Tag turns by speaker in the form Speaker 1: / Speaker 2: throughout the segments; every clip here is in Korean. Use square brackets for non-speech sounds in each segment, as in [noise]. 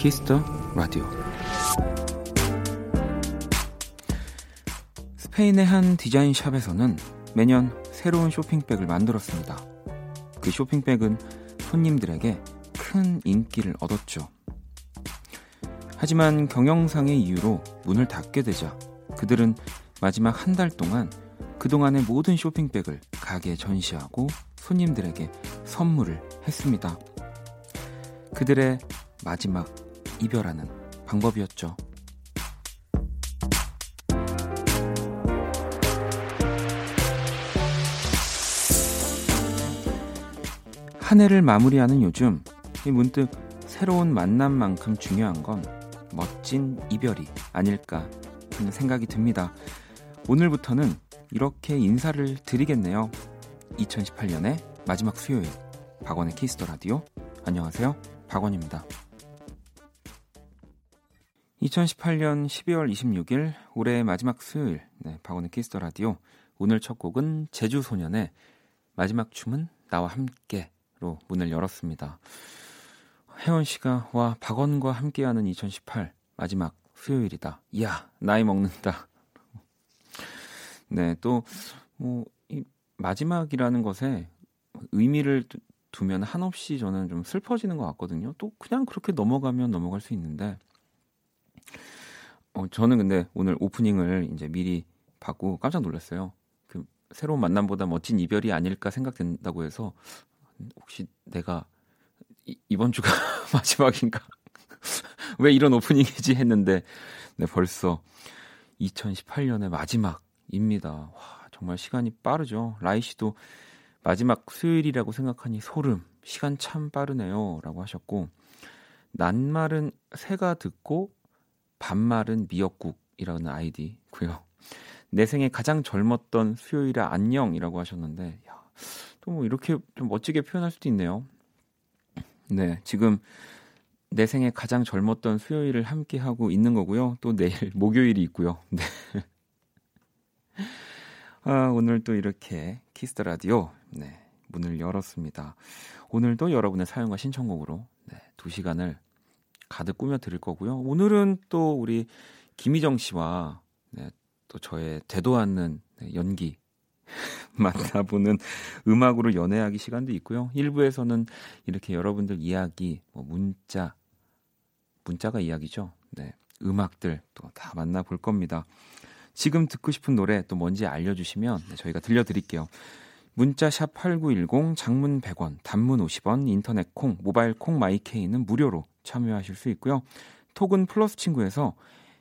Speaker 1: 키스터 라디오 스페인의 한 디자인 샵에서는 매년 새로운 쇼핑백을 만들었습니다. 그 쇼핑백은 손님들에게 큰 인기를 얻었죠. 하지만 경영상의 이유로 문을 닫게 되자 그들은 마지막 한 달 동안 그동안의 모든 쇼핑백을 가게에 전시하고 손님들에게 선물을 했습니다. 그들의 마지막 이별하는 방법이었죠. 한 해를 마무리하는 요즘 문득 새로운 만남만큼 중요한 건 멋진 이별이 아닐까 하는 생각이 듭니다. 오늘부터는 이렇게 인사를 드리겠네요. 2018년의 마지막 수요일 박원의 Kiss the Radio 안녕하세요. 박원입니다. 2018년 12월 26일 올해의 마지막 수요일 네, 박원의 Kiss the Radio 오늘 첫 곡은 재주소년의 마지막 춤은 나와 함께로 문을 열었습니다. 혜원 씨가 와 박원과 함께하는 2018 마지막 수요일이다. 이야 나이 먹는다. 네, 또 뭐 이 마지막이라는 것에 의미를 두면 한없이 저는 좀 슬퍼지는 것 같거든요. 또 그냥 그렇게 넘어가면 넘어갈 수 있는데 어, 저는 근데 오늘 오프닝을 이제 미리 받고 깜짝 놀랐어요. 그 새로운 만남보다 멋진 이별이 아닐까 생각된다고 해서 혹시 내가 이, 이번 주가 [laughs] 마지막인가? [laughs] 왜 이런 오프닝이지 했는데 네, 벌써 2018년의 마지막입니다. 와, 정말 시간이 빠르죠. 라이 씨도 마지막 수요일이라고 생각하니 소름. 시간 참 빠르네요 라고 하셨고 낱말은 새가 듣고 반말은 미역국이라는 아이디고요. [laughs] 내 생에 가장 젊었던 수요일에 안녕이라고 하셨는데 또 뭐 이렇게 좀 멋지게 표현할 수도 있네요. 네, 지금 내 생에 가장 젊었던 수요일을 함께 하고 있는 거고요. 또 내일 [laughs] 목요일이 있고요. 네. [laughs] 아, 오늘 또 이렇게 Kiss the Radio 네, 문을 열었습니다. 오늘도 여러분의 사연과 신청곡으로 네, 2시간을 가득 꾸며 드릴 거고요. 오늘은 또 우리 김희정 씨와 네, 또 저의 되도 않는 네, 연기 [laughs] 만나보는 음악으로 연애하기 시간도 있고요. 1부에서는 이렇게 여러분들 이야기, 뭐 문자, 문자가 이야기죠. 네, 음악들 또 다 만나볼 겁니다. 지금 듣고 싶은 노래 또 뭔지 알려주시면 네, 저희가 들려드릴게요. 문자 샵 8910 장문 100원, 단문 50원, 인터넷 콩, 모바일 콩 my K는 무료로 참여하실 수 있고요. 톡은 플러스 친구에서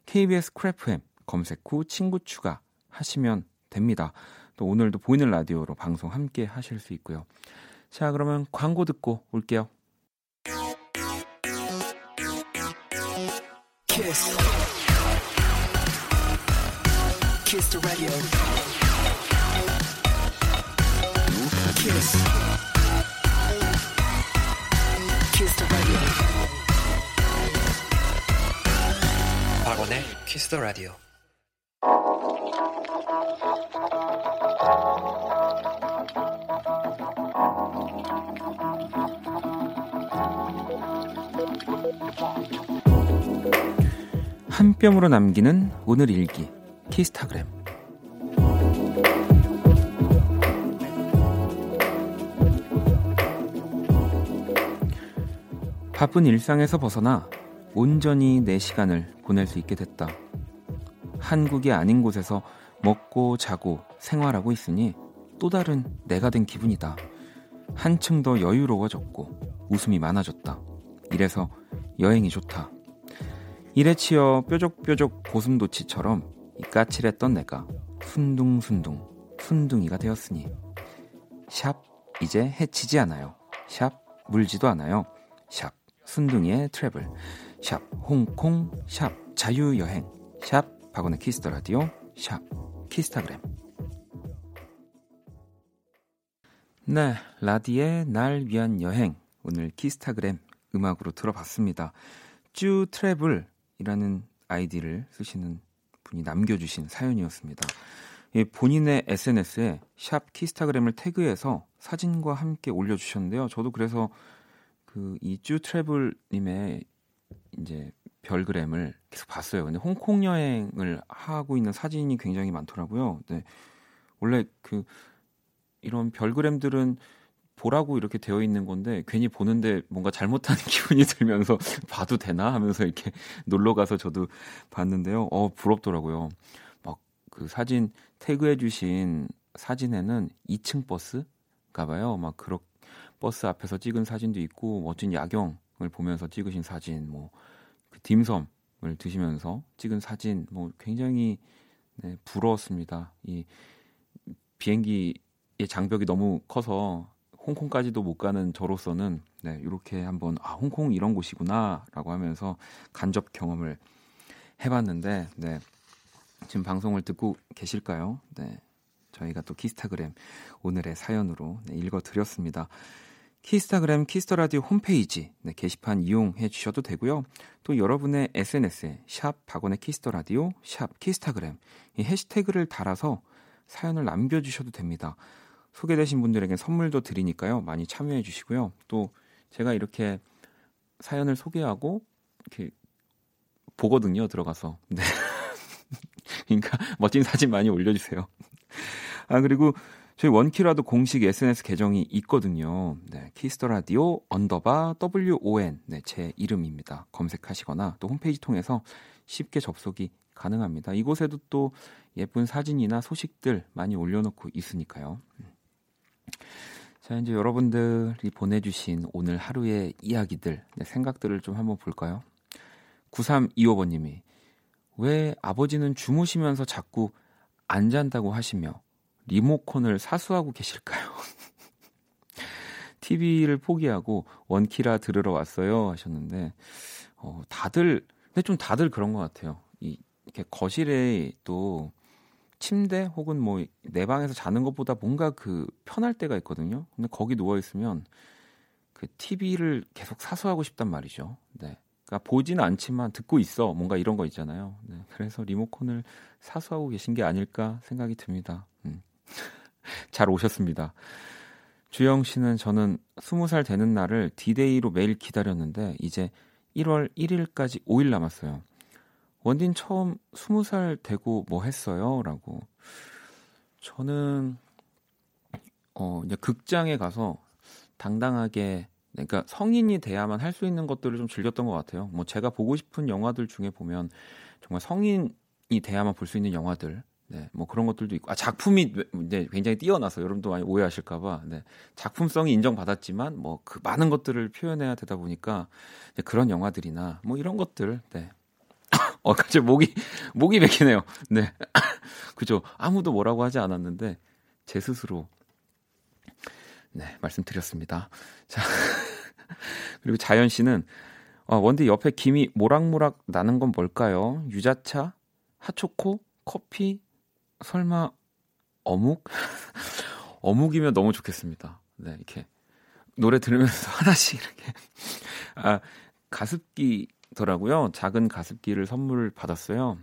Speaker 1: KBS Cool FM 검색 후 친구 추가 하시면 됩니다. 또 오늘도 보이는 라디오로 방송 함께 하실 수 있고요. 자, 그러면 광고 듣고 올게요. 키스. 키스 키스. 키스 박원의 키스 더 라디오. 한 뼘으로 남기는 오늘 일기 키스타그램 바쁜 일상에서 벗어나 온전히 내 시간을 보낼 수 있게 됐다. 한국이 아닌 곳에서 먹고 자고 생활하고 있으니 또 다른 내가 된 기분이다. 한층 더 여유로워졌고 웃음이 많아졌다. 이래서 여행이 좋다. 일에 치여 뾰족뾰족 고슴도치처럼 까칠했던 내가 순둥순둥 순둥이가 되었으니 샵 이제 해치지 않아요. 샵 물지도 않아요. 샵 순둥이의 travel 샵 홍콩 샵 자유여행 샵 박원의 Kiss the Radio 샵 키스타그램. 네 라디의 날 위한 여행. 오늘 키스타그램 음악으로 들어봤습니다. 쭈 travel이라는 아이디를 쓰시는 분이 남겨주신 사연이었습니다. 본인의 SNS에 샵 키스타그램을 태그해서 사진과 함께 올려주셨는데요. 저도 그래서 그 이쭈 트래블님의 이제 별그램을 계속 봤어요. 근데 홍콩 여행을 하고 있는 사진이 굉장히 많더라고요. 네. 원래 그 이런 별그램들은 보라고 이렇게 되어 있는 건데 괜히 보는데 뭔가 잘못하는 [laughs] 기분이 들면서 [laughs] 봐도 되나 하면서 이렇게 [laughs] 놀러 가서 저도 봤는데요. 어 부럽더라고요. 막 그 사진 태그해 주신 사진에는 2층 버스가 봐요. 막 그런 버스 앞에서 찍은 사진도 있고 멋진 야경을 보면서 찍으신 사진 뭐 그 딤섬을 드시면서 찍은 사진 뭐 굉장히 네, 부러웠습니다. 이 비행기의 장벽이 너무 커서 홍콩까지도 못 가는 저로서는 네, 이렇게 한번 아, 홍콩 이런 곳이구나라고 하면서 간접 경험을 해봤는데 네, 지금 방송을 듣고 계실까요? 네, 저희가 또 키스타그램 오늘의 사연으로 네, 읽어드렸습니다. 키스타그램 키스터라디오 홈페이지 네, 게시판 이용해 주셔도 되고요. 또 여러분의 SNS에 샵 박원의 키스터라디오 샵 키스타그램 이 해시태그를 달아서 사연을 남겨주셔도 됩니다. 소개되신 분들에게 선물도 드리니까요. 많이 참여해 주시고요. 또 제가 이렇게 사연을 소개하고 이렇게 보거든요. 들어가서. 네. [laughs] 그러니까 멋진 사진 많이 올려주세요. 아 그리고 저희 원키라도 공식 SNS 계정이 있거든요. 네, Kiss the Radio 언더바 WON 네, 제 이름입니다. 검색하시거나 또 홈페이지 통해서 쉽게 접속이 가능합니다. 이곳에도 또 예쁜 사진이나 소식들 많이 올려놓고 있으니까요. 음. 자, 이제 여러분들이 보내주신 오늘 하루의 이야기들, 네, 생각들을 좀 한번 볼까요? 9325번님이 왜 아버지는 주무시면서 자꾸 안 잔다고 하시며 리모컨을 사수하고 계실까요? [laughs] TV를 포기하고 원키라 들으러 왔어요 하셨는데 어, 다들 근데 좀 다들 그런 것 같아요. 이 이렇게 거실에 또 침대 혹은 뭐 내 방에서 자는 것보다 뭔가 그 편할 때가 있거든요. 근데 거기 누워 있으면 그 TV를 계속 사수하고 싶단 말이죠. 네. 그러니까 보지는 않지만 듣고 있어. 뭔가 이런 거 있잖아요. 네. 그래서 리모컨을 사수하고 계신 게 아닐까 생각이 듭니다. 음. [laughs] 잘 오셨습니다. 주영 씨는 저는 20살 되는 날을 디데이로 매일 기다렸는데 이제 1월 1일까지 5일 남았어요. 원딘 처음 스무 살 되고 뭐 했어요? 라고. 저는, 어, 이제 극장에 가서 당당하게, 그러니까 성인이 돼야만 할 수 있는 것들을 좀 즐겼던 것 같아요. 뭐 제가 보고 싶은 영화들 중에 보면 정말 성인이 돼야만 볼 수 있는 영화들, 네, 뭐 그런 것들도 있고, 아, 작품이 네, 굉장히 뛰어나서 여러분도 많이 오해하실까봐, 네, 작품성이 인정받았지만, 뭐 그 많은 것들을 표현해야 되다 보니까, 네, 그런 영화들이나, 뭐 이런 것들, 네, [coughs] 어, 갑자기 목이, 목이 맥히네요. 네. [coughs] 그죠. 아무도 뭐라고 하지 않았는데, 제 스스로, 네, 말씀드렸습니다. 자. [laughs] 그리고 자연 씨는, 어, 원디 옆에 김이 모락모락 나는 건 뭘까요? 유자차? 핫초코? 커피? 설마, 어묵? [laughs] 어묵이면 너무 좋겠습니다. 네, 이렇게. 노래 들으면서 [laughs] 하나씩 이렇게. 아, 가습기 더라고요. 작은 가습기를 선물 받았어요.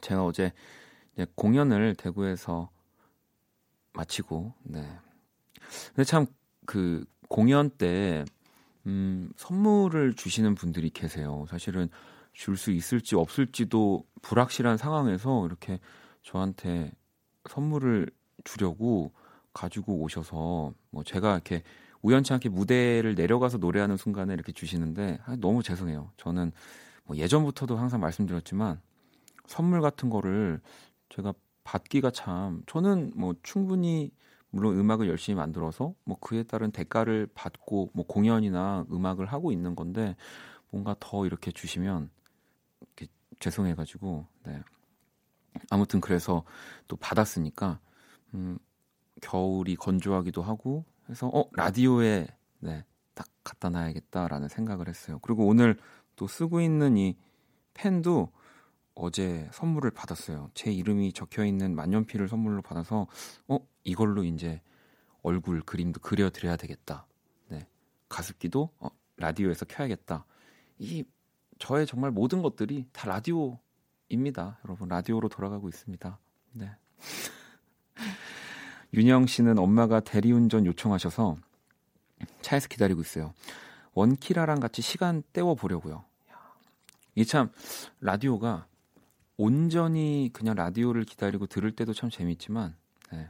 Speaker 1: 제가 어제 공연을 대구에서 마치고, 네. 근데 참 그 공연 때 음, 선물을 주시는 분들이 계세요. 사실은 줄 수 있을지 없을지도 불확실한 상황에서 이렇게 저한테 선물을 주려고 가지고 오셔서 뭐 제가 이렇게 우연치 않게 무대를 내려가서 노래하는 순간에 이렇게 주시는데 아, 너무 죄송해요. 저는 뭐 예전부터도 항상 말씀드렸지만 선물 같은 거를 제가 받기가 참 저는 뭐 충분히 물론 음악을 열심히 만들어서 뭐 그에 따른 대가를 받고 뭐 공연이나 음악을 하고 있는 건데 뭔가 더 이렇게 주시면 이렇게 죄송해가지고 네 아무튼 그래서 또 받았으니까 음 겨울이 건조하기도 하고 그래서 어 라디오에 네, 딱 갖다 놔야겠다라는 생각을 했어요. 그리고 오늘 또 쓰고 있는 이 펜도 어제 선물을 받았어요. 제 이름이 적혀 있는 만년필을 선물로 받아서 어 이걸로 이제 얼굴 그림도 그려 드려야 되겠다. 네. 가습기도 어, 라디오에서 켜야겠다. 이 저의 정말 모든 것들이 다 라디오 입니다. 여러분 라디오로 돌아가고 있습니다. 네. [laughs] 윤영 씨는 엄마가 대리운전 요청하셔서 차에서 기다리고 있어요. 원키라랑 같이 시간 때워 보려고요. 이 참 라디오가 온전히 그냥 라디오를 기다리고 들을 때도 참 재밌지만 네.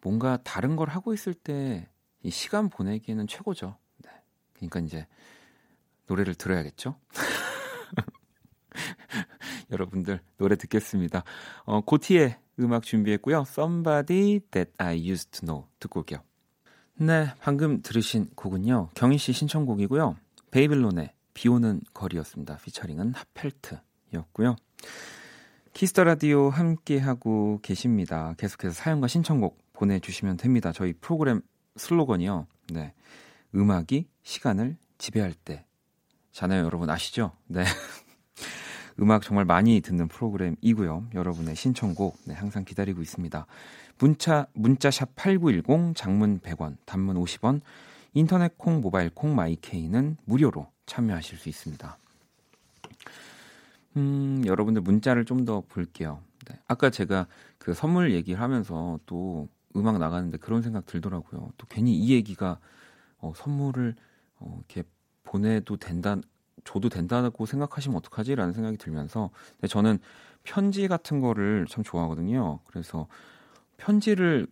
Speaker 1: 뭔가 다른 걸 하고 있을 때 이 시간 보내기에는 최고죠. 네. 그러니까 이제 노래를 들어야겠죠. [laughs] 여러분들 노래 듣겠습니다. 어, 고티의 음악 준비했고요. Somebody That I Used to Know 듣고 올게요. 네, 방금 들으신 곡은요. 경희 씨 신청곡이고요. 베이블론의 비 오는 거리였습니다. 피처링은 하펠트였고요. Kiss the Radio 함께 하고 계십니다. 계속해서 사연과 신청곡 보내주시면 됩니다. 저희 프로그램 슬로건이요. 네, 음악이 시간을 지배할 때. 잖아요, 여러분 아시죠? 네. [laughs] 음악 정말 많이 듣는 프로그램이고요. 여러분의 신청곡 네, 항상 기다리고 있습니다. 문자 문자샵 8910 장문 100원, 단문 50원, 인터넷 콩, 모바일 콩, my K는 무료로 참여하실 수 있습니다. 음, 여러분들 문자를 좀 더 볼게요. 네. 아까 제가 그 선물 얘기를 하면서 또 음악 나가는데 그런 생각 들더라고요. 또 괜히 이 얘기가 어, 선물을 어, 이렇게 보내도 된다, 줘도 된다고 생각하시면 어떡하지라는 생각이 들면서 근데 저는 편지 같은 거를 참 좋아하거든요. 그래서 편지를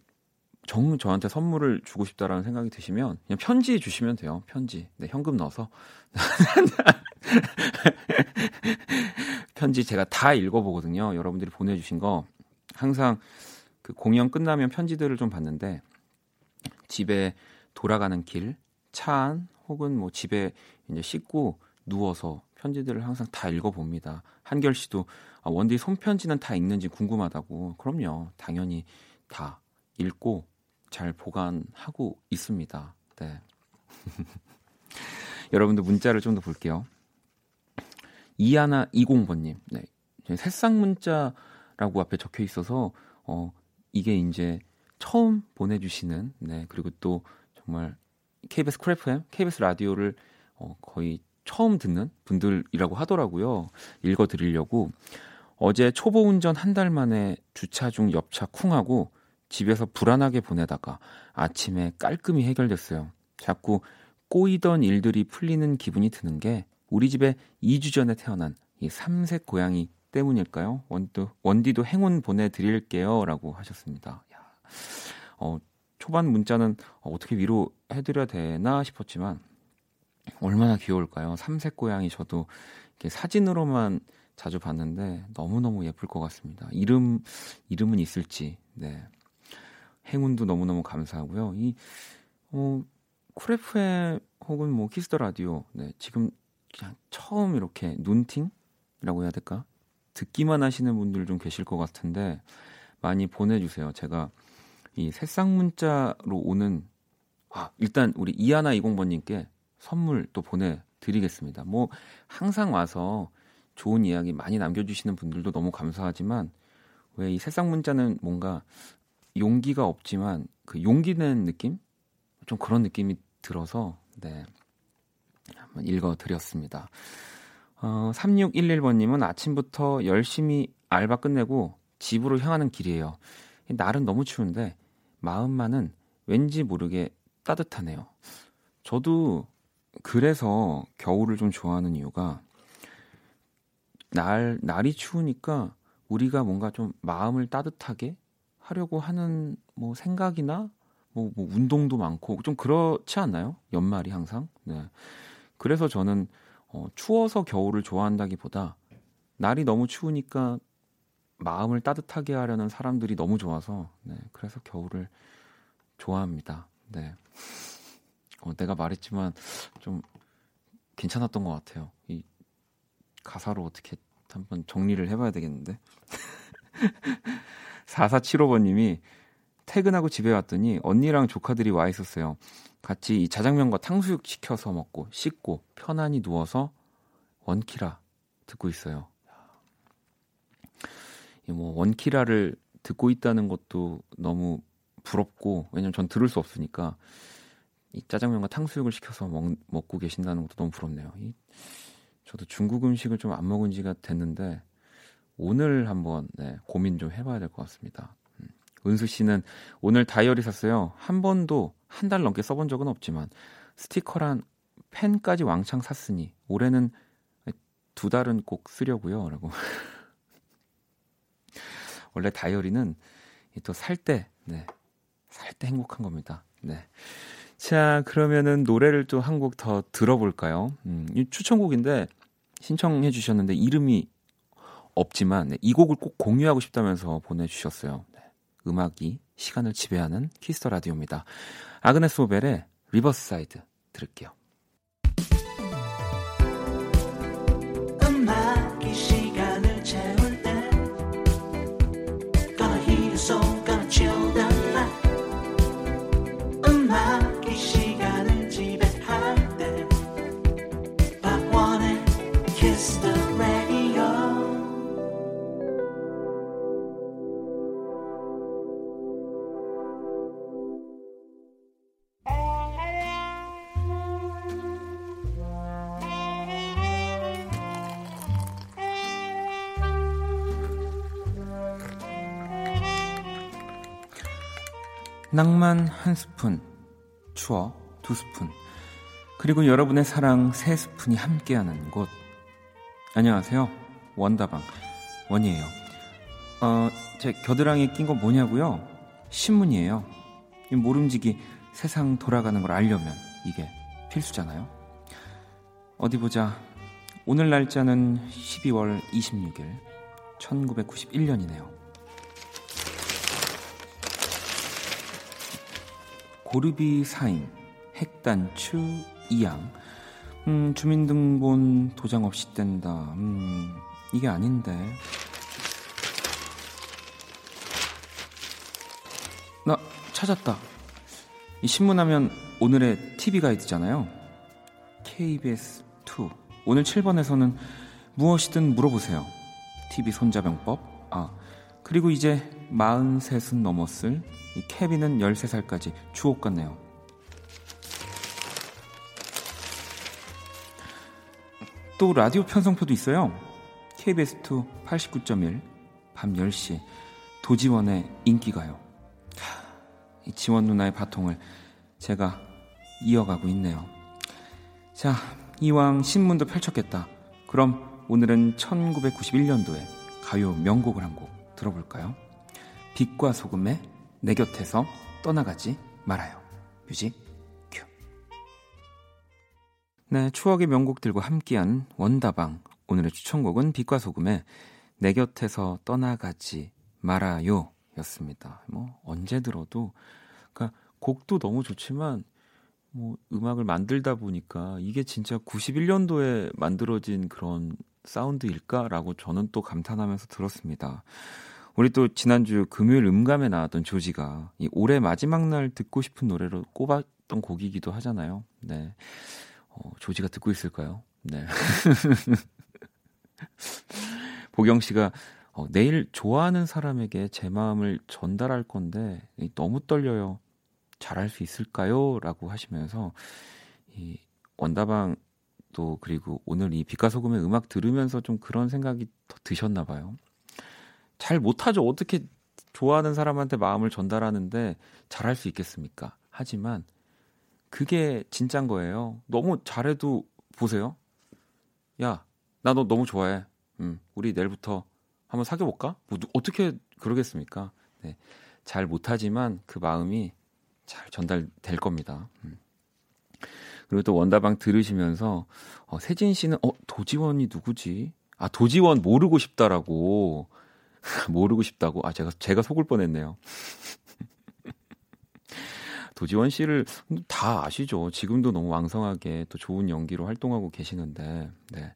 Speaker 1: 정 저한테 선물을 주고 싶다라는 생각이 드시면 그냥 편지 주시면 돼요. 편지. 네, 현금 넣어서. [laughs] 편지 제가 다 읽어 보거든요. 여러분들이 보내 주신 거 항상 그 공연 끝나면 편지들을 좀 받는데 집에 돌아가는 길, 차 안 혹은 뭐 집에 이제 씻고 누워서 편지들을 항상 다 읽어봅니다. 한결 씨도 아, 원디 손편지는 다 읽는지 궁금하다고. 그럼요. 당연히 다 읽고 잘 보관하고 있습니다. 네. [laughs] 여러분들 문자를 좀 더 볼게요. 이하나 20번님. 네. 새싹 문자라고 앞에 적혀 있어서 어 이게 이제 처음 보내주시는 네 그리고 또 정말 KBS 크래프엠, KBS 라디오를 어, 거의 처음 듣는 분들이라고 하더라고요. 읽어드리려고 어제 초보 운전 한 달 만에 주차 중 옆차 쿵하고 집에서 불안하게 보내다가 아침에 깔끔히 해결됐어요. 자꾸 꼬이던 일들이 풀리는 기분이 드는 게 우리 집에 2주 전에 태어난 이 삼색 고양이 때문일까요? 원도, 원디도 행운 보내드릴게요. 라고 하셨습니다. 야, 어, 초반 문자는 어떻게 위로해드려야 되나 싶었지만 얼마나 귀여울까요? 삼색 고양이 저도 이렇게 사진으로만 자주 봤는데 너무너무 예쁠 것 같습니다. 이름, 이름은 있을지, 네. 행운도 너무너무 감사하고요. 이, 어, Cool FM에 혹은 뭐 Kiss the Radio, 네. 지금 그냥 처음 이렇게 눈팅이라고 해야 될까? 듣기만 하시는 분들 좀 계실 것 같은데 많이 보내 주세요. 제가 이 새싹 문자로 오는 아 일단 우리 이하나 이공번님께 선물 또 보내드리겠습니다. 뭐 항상 와서 좋은 이야기 많이 남겨주시는 분들도 너무 감사하지만 왜 이 새싹 문자는 뭔가 용기가 없지만 그 용기 낸 느낌 좀 그런 느낌이 들어서 네 한번 읽어드렸습니다. 어, 3611번님은 아침부터 열심히 알바 끝내고 집으로 향하는 길이에요. 날은 너무 추운데 마음만은 왠지 모르게 따뜻하네요. 저도 그래서 겨울을 좀 좋아하는 이유가 날 날이 추우니까 우리가 뭔가 좀 마음을 따뜻하게 하려고 하는 뭐 생각이나 뭐, 뭐 운동도 많고 좀 그렇지 않나요? 연말이 항상. 네. 그래서 저는 어, 추워서 겨울을 좋아한다기보다 날이 너무 추우니까 마음을 따뜻하게 하려는 사람들이 너무 좋아서 네, 그래서 겨울을 좋아합니다. 네. 어, 내가 말했지만 좀 괜찮았던 것 같아요. 이 가사로 어떻게 한번 정리를 해봐야 되겠는데. [laughs] 4475번님이 퇴근하고 집에 왔더니 언니랑 조카들이 와 있었어요. 같이 이 자장면과 탕수육 시켜서 먹고 씻고 편안히 누워서 원키라 듣고 있어요. 뭐 원키라를 듣고 있다는 것도 너무 부럽고 왜냐면 전 들을 수 없으니까 이 짜장면과 탕수육을 시켜서 먹, 먹고 계신다는 것도 너무 부럽네요. 이, 저도 중국 음식을 좀 안 먹은 지가 됐는데 오늘 한번 네, 고민 좀 해봐야 될 것 같습니다. 음. 은수 씨는 오늘 다이어리 샀어요. 한 번도 한 달 넘게 써본 적은 없지만 스티커란 펜까지 왕창 샀으니 올해는 두 달은 꼭 쓰려고요. 라고. [laughs] 원래 다이어리는 또 살 때, 네. 살 때 행복한 겁니다. 네. 자, 그러면은 노래를 또 한 곡 더 들어볼까요? 음, 이 추천곡인데 신청해 주셨는데 이름이 없지만 네, 이 곡을 꼭 공유하고 싶다면서 보내주셨어요. 네, 음악이 시간을 지배하는 Kiss the Radio입니다. Agnes Obel의 Riverside 들을게요. 낭만 한 스푼, 추억 두 스푼, 그리고 여러분의 사랑 세 스푼이 함께하는 곳. 안녕하세요. 원다방 원이에요. 어, 제 겨드랑이에 낀 건 뭐냐고요? 신문이에요. 모름지기 세상 돌아가는 걸 알려면 이게 필수잖아요. 어디 보자. 오늘 날짜는 12월 26일 1991년이네요. 고르비 사인, 핵단추, 이양. 음, 주민등본 도장 없이 뗀다. 음, 이게 아닌데. 나 찾았다. 이 신문하면 오늘의 TV 가이드잖아요. KBS2. 오늘 7번에서는 무엇이든 물어보세요. TV 손자병법. 아, 그리고 이제 43은 넘었을 이 케빈은 13살까지 추억 같네요. 또 라디오 편성표도 있어요. KBS2 89.1 밤 10시 도지원의 인기가요. 이 지원 누나의 바통을 제가 이어가고 있네요. 자, 이왕 신문도 펼쳤겠다. 그럼 오늘은 1991년도에 가요 명곡을 한 곡 들어볼까요? 빛과 소금의 내 곁에서 떠나가지 말아요. 뮤직 큐. 네, 추억의 명곡들과 함께한 원다방. 오늘의 추천곡은 빛과 소금의 내 곁에서 떠나가지 말아요. 였습니다. 뭐, 언제 들어도, 그니까 곡도 너무 좋지만, 뭐, 음악을 만들다 보니까 이게 진짜 91년도에 만들어진 그런 사운드일까라고 저는 또 감탄하면서 들었습니다. 우리 또 지난주 금요일 음감에 나왔던 조지가 이 올해 마지막 날 듣고 싶은 노래로 꼽았던 곡이기도 하잖아요. 네. 어, 조지가 듣고 있을까요? 네. [laughs] 보경 씨가 어, 내일 좋아하는 사람에게 제 마음을 전달할 건데 너무 떨려요. 잘할 수 있을까요? 라고 하시면서 이 원다방 또 그리고 오늘 이 빛과 소금의 음악 들으면서 좀 그런 생각이 더 드셨나 봐요. 잘 못하죠. 어떻게 좋아하는 사람한테 마음을 전달하는데 잘할 수 있겠습니까? 하지만 그게 진짠 거예요. 너무 잘해도 보세요. 야, 나 너 너무 좋아해. 음, 우리 내일부터 한번 사귀어 볼까? 뭐 어떻게 그러겠습니까? 네. 잘 못하지만 그 마음이 잘 전달될 겁니다. 음. 그리고 또 원다방 들으시면서 어, 세진 씨는 어 도지원이 누구지? 아 도지원 모르고 싶다라고 [laughs] 모르고 싶다고. 아, 제가, 제가 속을 뻔했네요. [laughs] 도지원 씨를 다 아시죠? 지금도 너무 왕성하게 또 좋은 연기로 활동하고 계시는데, 네.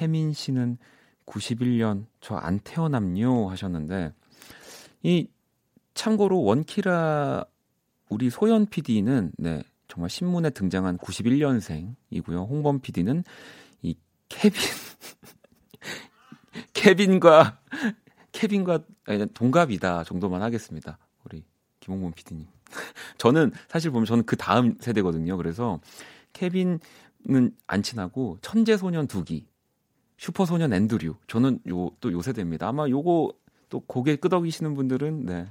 Speaker 1: 혜민 씨는 91년 저 안 태어남요 하셨는데, 이, 참고로 원키라 우리 소연 PD는, 네. 정말 신문에 등장한 91년생이고요. 홍범 PD는 이 케빈, [laughs] 케빈과 케빈과 동갑이다 정도만 하겠습니다. 우리 김홍범 PD님. [laughs] 저는 사실 보면 저는 그 다음 세대거든요. 그래서 케빈은 안 친하고 천재 소년 두기 슈퍼 소년 앤드류. 저는 요 또 요 세대입니다. 아마 요거 또 고개 끄덕이시는 분들은 네.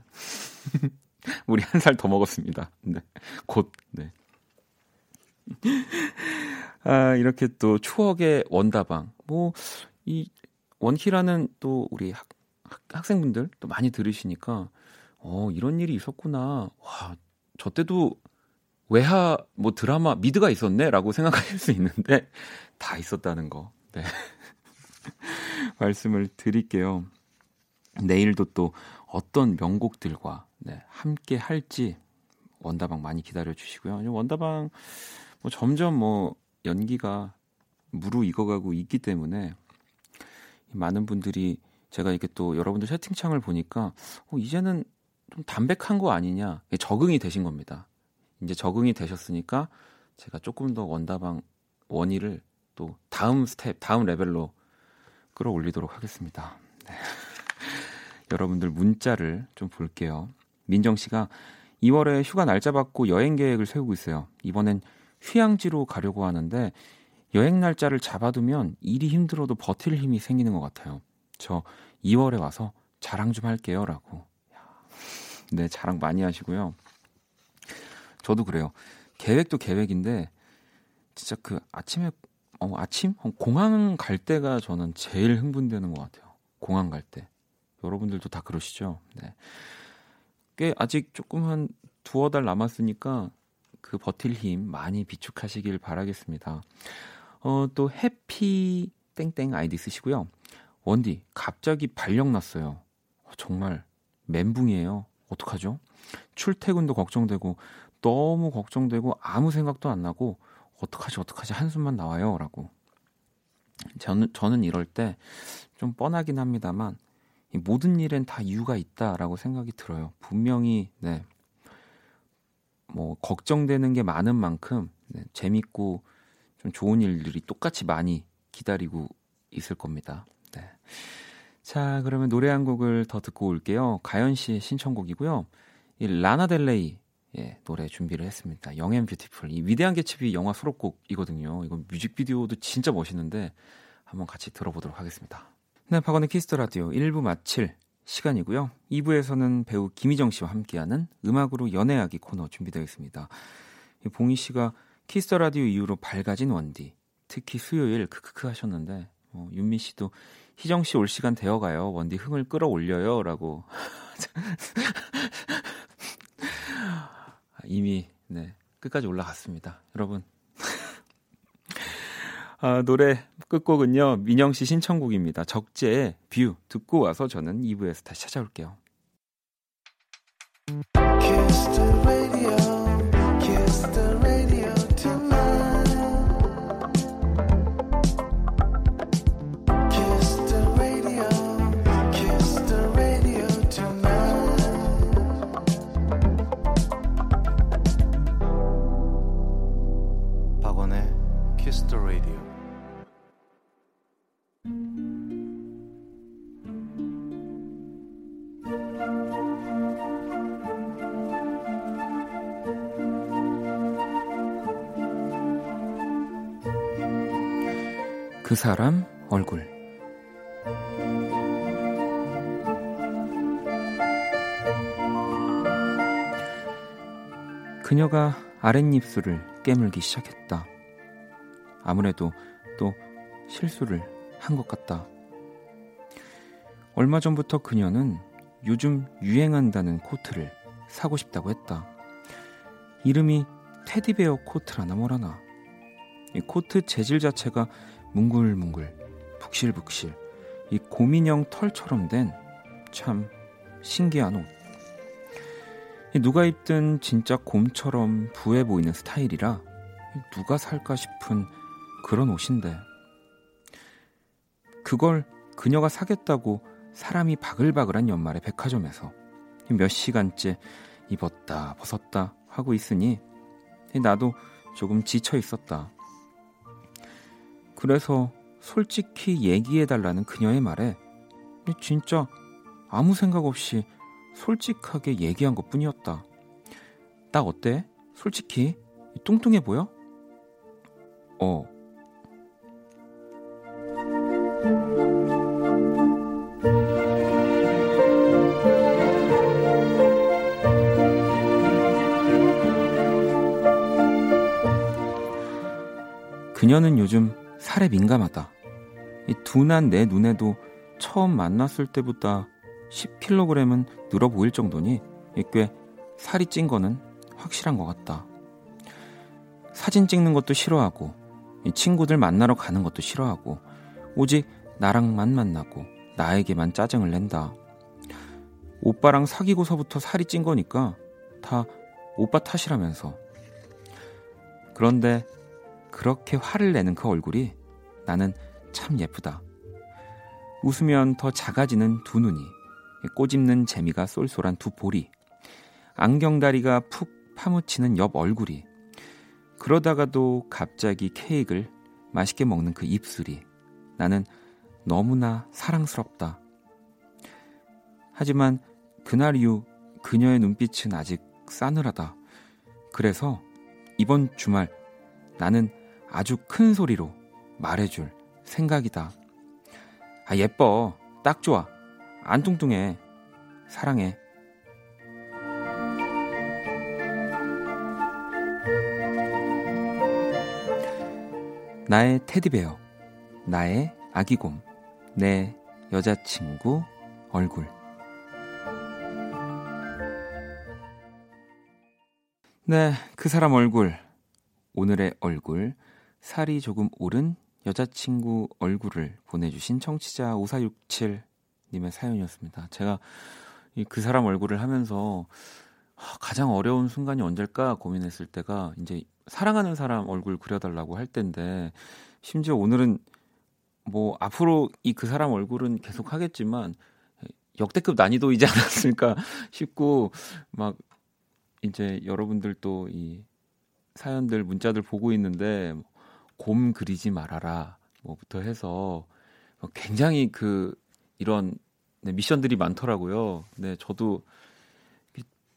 Speaker 1: [laughs] 우리 한 살 더 먹었습니다. 네. 곧 네. [laughs] 아, 이렇게 또 추억의 원다방. 뭐 이 원키라는 또 우리 학, 학생분들 또 많이 들으시니까 어, 이런 일이 있었구나. 와, 저 때도 외화 뭐 드라마 미드가 있었네라고 [laughs] 생각하실 수 있는데 다 있었다는 거. 네. [laughs] 말씀을 드릴게요. 내일도 또 어떤 명곡들과 네, 함께 할지 원다방 많이 기다려 주시고요. 원다방 뭐 점점 뭐 연기가 무르익어가고 있기 때문에 많은 분들이 제가 이렇게 또 여러분들 채팅창을 보니까 어, 이제는 좀 담백한 거 아니냐 적응이 되신 겁니다. 이제 적응이 되셨으니까 제가 조금 더 원다방 원의를 또 다음 스텝, 다음 레벨로 끌어올리도록 하겠습니다. 네. [laughs] 여러분들 문자를 좀 볼게요. 민정 씨가 2월에 휴가 날짜 받고 여행 계획을 세우고 있어요. 이번엔 휴양지로 가려고 하는데 여행 날짜를 잡아두면 일이 힘들어도 버틸 힘이 생기는 것 같아요. 저 2월에 와서 자랑 좀 할게요 라고. 네, 자랑 많이 하시고요. 저도 그래요. 계획도 계획인데 진짜 그 아침에 어, 아침 공항 갈 때가 저는 제일 흥분되는 것 같아요. 공항 갈 때. 여러분들도 다 그러시죠? 네. 꽤 아직 조금 한 두어 달 남았으니까 그 버틸 힘 많이 비축하시길 바라겠습니다. 어, 또 해피 땡땡 아이디 쓰시고요. 원디 갑자기 발령 났어요. 어, 정말 멘붕이에요. 어떡하죠? 출퇴근도 걱정되고 너무 걱정되고 아무 생각도 안 나고 어떡하지 어떡하지 한숨만 나와요라고. 저는 저는 이럴 때 좀 뻔하긴 합니다만 이 모든 일엔 다 이유가 있다라고 생각이 들어요. 분명히 네. 뭐 걱정되는 게 많은 만큼 네, 재밌고 좀 좋은 일들이 똑같이 많이 기다리고 있을 겁니다. 네. 자, 그러면 노래 한 곡을 더 듣고 올게요. 가연 씨의 신청곡이고요. 이 라나델레이 예, 노래 준비를 했습니다. 영앤 뷰티풀. 이 위대한 개츠비 영화 수록곡이거든요. 이건 뮤직비디오도 진짜 멋있는데 한번 같이 들어보도록 하겠습니다. 네, 박원의 키스 더 라디오 1부 마칠 시간이고요. 2부에서는 배우 김희정 씨와 함께하는 음악으로 연애하기 코너 준비되어 있습니다. 봉희 씨가 키스 더 라디오 이후로 밝아진 원디. 특히 수요일 크크크 하셨는데 어, 윤미 씨도 희정 씨 올 시간 되어가요. 원디 흥을 끌어올려요라고 [laughs] 이미 네, 끝까지 올라갔습니다. 여러분. [laughs] 아, 노래 끝곡은요. 민영 씨 신청곡입니다. 적재의 뷰 듣고 와서 저는 2부에서 다시 찾아올게요. 그 사람 얼굴 그녀가 아랫입술을 깨물기 시작했다. 아무래도 또 실수를 한 것 같다. 얼마 전부터 그녀는 요즘 유행한다는 코트를 사고 싶다고 했다. 이름이 테디베어 코트라나 뭐라나. 이 코트 재질 자체가 뭉글뭉글, 북실북실, 이 곰인형 털처럼 된 참 신기한 옷. 누가 입든 진짜 곰처럼 부해 보이는 스타일이라 누가 살까 싶은 그런 옷인데 그걸 그녀가 사겠다고 사람이 바글바글한 연말에 백화점에서 몇 시간째 입었다 벗었다 하고 있으니 나도 조금 지쳐 있었다. 그래서 솔직히 얘기해달라는 그녀의 말에 진짜 아무 생각 없이 솔직하게 얘기한 것 뿐이었다. 나 어때? 솔직히 뚱뚱해 보여? 어. 그녀는 요즘 살에 민감하다. 이 둔한 내 눈에도 처음 만났을 때보다 10kg은 늘어 보일 정도니 꽤 살이 찐 거는 확실한 것 같다. 사진 찍는 것도 싫어하고 친구들 만나러 가는 것도 싫어하고 오직 나랑만 만나고 나에게만 짜증을 낸다. 오빠랑 사귀고서부터 살이 찐 거니까 다 오빠 탓이라면서. 그런데 그렇게 화를 내는 그 얼굴이 나는 참 예쁘다. 웃으면 더 작아지는 두 눈이, 꼬집는 재미가 쏠쏠한 두 볼이, 안경다리가 푹 파묻히는 옆 얼굴이, 그러다가도 갑자기 케이크를 맛있게 먹는 그 입술이 나는 너무나 사랑스럽다. 하지만 그날 이후 그녀의 눈빛은 아직 싸늘하다. 그래서 이번 주말 나는 아주 큰 소리로 말해줄 생각이다. 아, 예뻐. 딱 좋아. 안 뚱뚱해. 사랑해. 나의 테디베어. 나의 아기곰. 내 여자친구 얼굴. 네, 그 사람 얼굴. 오늘의 얼굴. 살이 조금 오른 여자친구 얼굴을 보내주신 청취자 5467님의 사연이었습니다. 제가 그 사람 얼굴을 하면서 가장 어려운 순간이 언제일까 고민했을 때가 이제 사랑하는 사람 얼굴 그려달라고 할 때인데 심지어 오늘은 뭐 앞으로 이 그 사람 얼굴은 계속 하겠지만 역대급 난이도이지 않았을까 [laughs] 싶고 막 이제 여러분들 또 이 사연들 문자들 보고 있는데 곰 그리지 말아라 뭐부터 해서 굉장히 그 이런 네, 미션들이 많더라고요. 네, 저도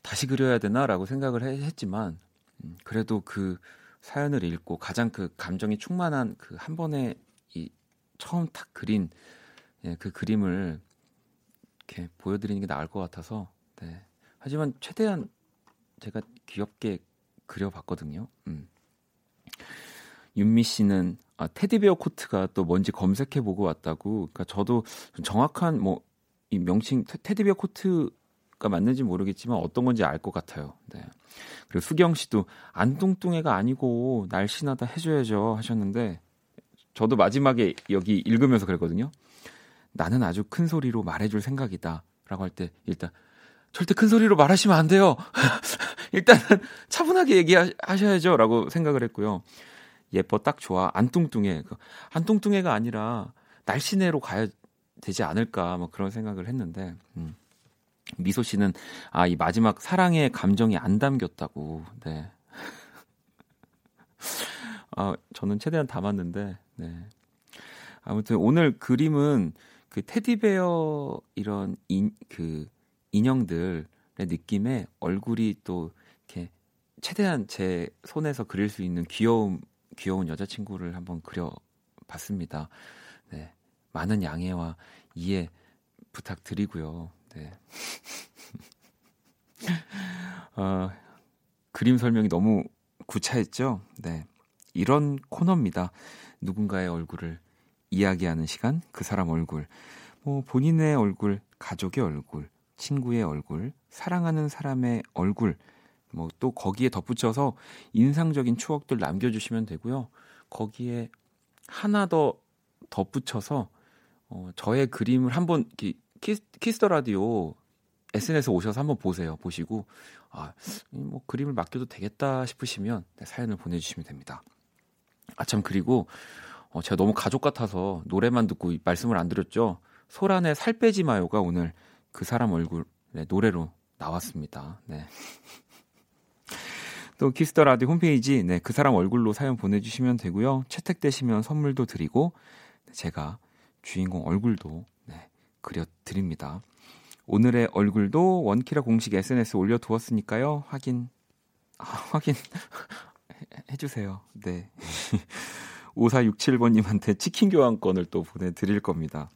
Speaker 1: 다시 그려야 되나라고 생각을 했지만 음, 그래도 그 사연을 읽고 가장 그 감정이 충만한 그 한 번에 이 처음 탁 그린 예, 그 그림을 이렇게 보여드리는 게 나을 것 같아서 네. 하지만 최대한 제가 귀엽게 그려봤거든요. 음. 윤미 씨는 아, 테디베어 코트가 또 뭔지 검색해 보고 왔다고. 그러니까 저도 정확한 뭐 이 명칭 테디베어 코트가 맞는지 모르겠지만 어떤 건지 알 것 같아요. 네. 그리고 수경 씨도 안뚱뚱해가 아니고 날씬하다 해줘야죠 하셨는데 저도 마지막에 여기 읽으면서 그랬거든요. 나는 아주 큰 소리로 말해줄 생각이다라고 할 때 일단 절대 큰 소리로 말하시면 안 돼요. [laughs] 일단은 차분하게 얘기하셔야죠. 라고 생각을 했고요. 예뻐, 딱 좋아, 안 뚱뚱해. 그안 뚱뚱해가 아니라 날씬해로 가야 되지 않을까, 뭐 그런 생각을 했는데, 음. 미소 씨는, 아, 이 마지막 사랑의 감정이 안 담겼다고, 네. [laughs] 아, 저는 최대한 담았는데, 네. 아무튼 오늘 그림은 그 테디베어 이런 인, 그 인형들의 느낌에 얼굴이 또 이렇게 최대한 제 손에서 그릴 수 있는 귀여움 귀여운 여자친구를 한번 그려봤습니다. 네, 많은 양해와 이해 부탁드리고요. 네. [laughs] 어, 그림 설명이 너무 구차했죠? 네. 이런 코너입니다. 누군가의 얼굴을 이야기하는 시간, 그 사람 얼굴, 뭐 본인의 얼굴, 가족의 얼굴, 친구의 얼굴, 사랑하는 사람의 얼굴, 뭐 또 거기에 덧붙여서 인상적인 추억들 남겨주시면 되고요. 거기에 하나 더 덧붙여서 어, 저의 그림을 한번 키스, 키스 더 라디오 SNS 오셔서 한번 보세요. 보시고 아, 뭐 그림을 맡겨도 되겠다 싶으시면 네, 사연을 보내주시면 됩니다. 아 참 그리고 어, 제가 너무 가족 같아서 노래만 듣고 말씀을 안 드렸죠. 소란의 살 빼지 마요가 오늘 그 사람 얼굴 네, 노래로 나왔습니다. 네. 또 키스 더 라디오 홈페이지 네, 그 사람 얼굴로 사연 보내주시면 되고요. 채택되시면 선물도 드리고 제가 주인공 얼굴도 네, 그려드립니다. 오늘의 얼굴도 원키라 공식 SNS 올려두었으니까요. 확인 아, [laughs] 확인 [laughs] 해주세요. 네. [laughs] 5467번님한테 치킨 교환권을 또 보내드릴 겁니다.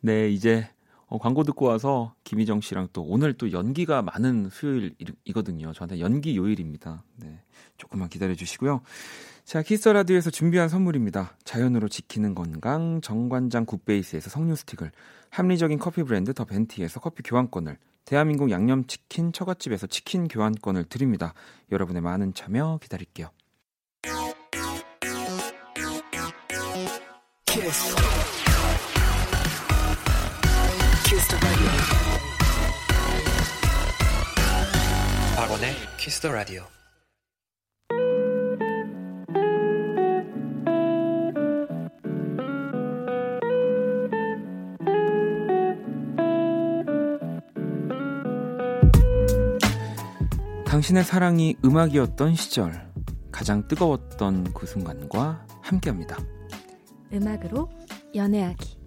Speaker 1: 네, 이제 어, 광고 듣고 와서 김희정 씨랑 또 오늘 또 연기가 많은 수요일이거든요. 저한테 연기 요일입니다. 네. 조금만 기다려 주시고요. 자, 키스 라디오에서 준비한 선물입니다. 자연으로 지키는 건강 정관장 굿베이스에서 석류 스틱을 합리적인 커피 브랜드 더 벤티에서 커피 교환권을 대한민국 양념치킨 처갓집에서 치킨 교환권을 드립니다. 여러분의 많은 참여 기다릴게요. 키스. 박원의 키스 더 라디오. 당신의 사랑이 음악이었던 시절 가장 뜨거웠던 그 순간과 함께합니다.
Speaker 2: 음악으로 연애하기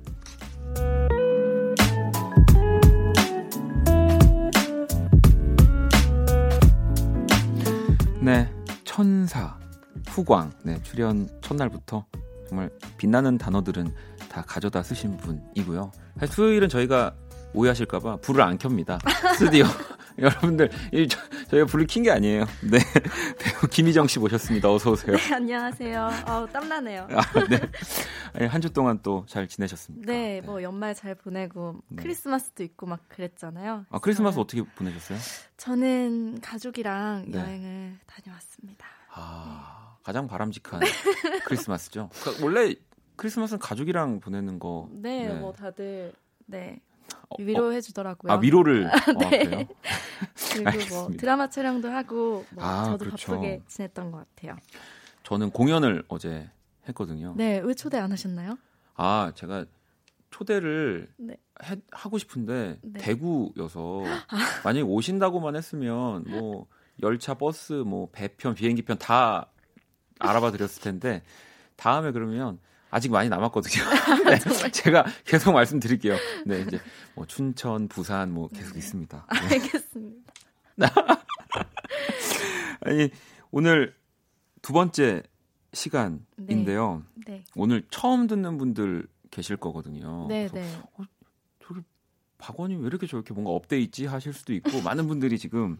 Speaker 1: 네, 천사, 후광, 네, 출연 첫날부터 정말 빛나는 단어들은 다 가져다 쓰신 분이고요. 사실 수요일은 저희가 오해하실까봐 불을 안 켭니다. [laughs] 스튜디오. [laughs] 여러분들, 이, 저, 희가 불을 킨 게 아니에요. 네. [laughs] 배우 김희정 씨 모셨습니다. 어서 오세요.
Speaker 2: 네, 안녕하세요. 어 땀나네요.
Speaker 1: 아, 네. 한 주 동안 또 잘 지내셨습니까?
Speaker 2: 네, 네, 뭐 연말 잘 보내고 네. 크리스마스도 있고 막 그랬잖아요.
Speaker 1: 아, 크리스마스 어떻게 보내셨어요?
Speaker 2: 저는 가족이랑 네. 여행을 다녀왔습니다.
Speaker 1: 아, 가장 바람직한 [laughs] 크리스마스죠. 그러니까 원래 크리스마스는 가족이랑 보내는 거.
Speaker 2: 네, 네. 뭐 다들 네. 어, 위로해 주더라고요.
Speaker 1: 아 위로를. [laughs]
Speaker 2: 네. 어, 그리고 뭐 드라마 촬영도 하고 뭐 아, 저도 그렇죠. 바쁘게 지냈던 것 같아요.
Speaker 1: 저는 공연을 어제 했거든요.
Speaker 2: 네, 왜 초대 안 하셨나요?
Speaker 1: 아 제가 초대를 네. 해, 하고 싶은데 네. 대구여서 아. 만약에 오신다고만 했으면 뭐 열차, 버스, 뭐 배편, 비행기편 다 알아봐 드렸을 텐데 다음에 그러면 아직 많이 남았거든요. [laughs] [laughs] 네, 제가 계속 말씀드릴게요. 네, 이제 뭐 춘천, 부산 뭐 계속 네. 있습니다.
Speaker 2: 네. 알겠습니다. [laughs]
Speaker 1: 아니 오늘 두 번째 시간인데요. 네. 네. 오늘 처음 듣는 분들 계실 거거든요.
Speaker 2: 네, 네. 어,
Speaker 1: 저기 박원이 왜 이렇게 저렇게 뭔가 업데이트 하실 수도 있고 많은 분들이 지금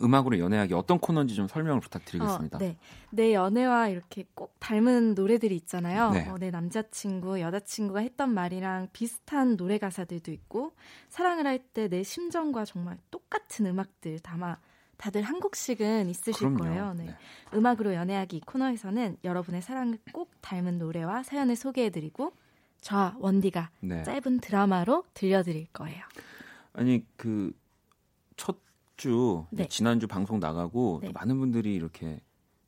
Speaker 1: 음악으로 연애하기 어떤 코너인지 좀 설명을 부탁드리겠습니다. 어,
Speaker 2: 네. 내 연애와 이렇게 꼭 닮은 노래들이 있잖아요. 네. 어, 내 남자친구, 여자친구가 했던 말이랑 비슷한 노래 가사들도 있고 사랑을 할 때 내 심정과 정말 똑같은 음악들 담아 다들 한 곡씩은 있으실 그럼요. 거예요. 네. 네. 음악으로 연애하기 코너에서는 여러분의 사랑을 꼭 닮은 노래와 사연을 소개해드리고 저와 원디가 네. 짧은 드라마로 들려드릴 거예요.
Speaker 1: 아니 그 첫 주 네. 지난주 방송 나가고 네. 많은 분들이 이렇게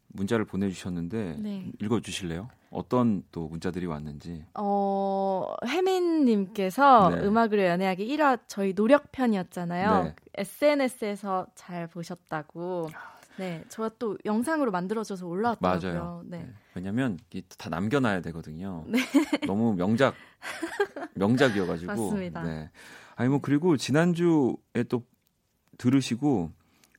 Speaker 1: 문자를 보내주셨는데 네. 읽어주실래요? 어떤 또 문자들이 왔는지.
Speaker 2: 어, 혜민님께서 네. 음악으로 연애하기 1화 저희 노력편이었잖아요. 네. SNS에서 잘 보셨다고. 네, 저가 또 영상으로 만들어져서 올라왔더라고요.
Speaker 1: 맞아요. 네. 네. 왜냐면 다 남겨놔야 되거든요. 네. [laughs] 너무 명작, 명작이어가지고.
Speaker 2: 맞습니다.
Speaker 1: 네. 아니 뭐 그리고 지난주에 또 들으시고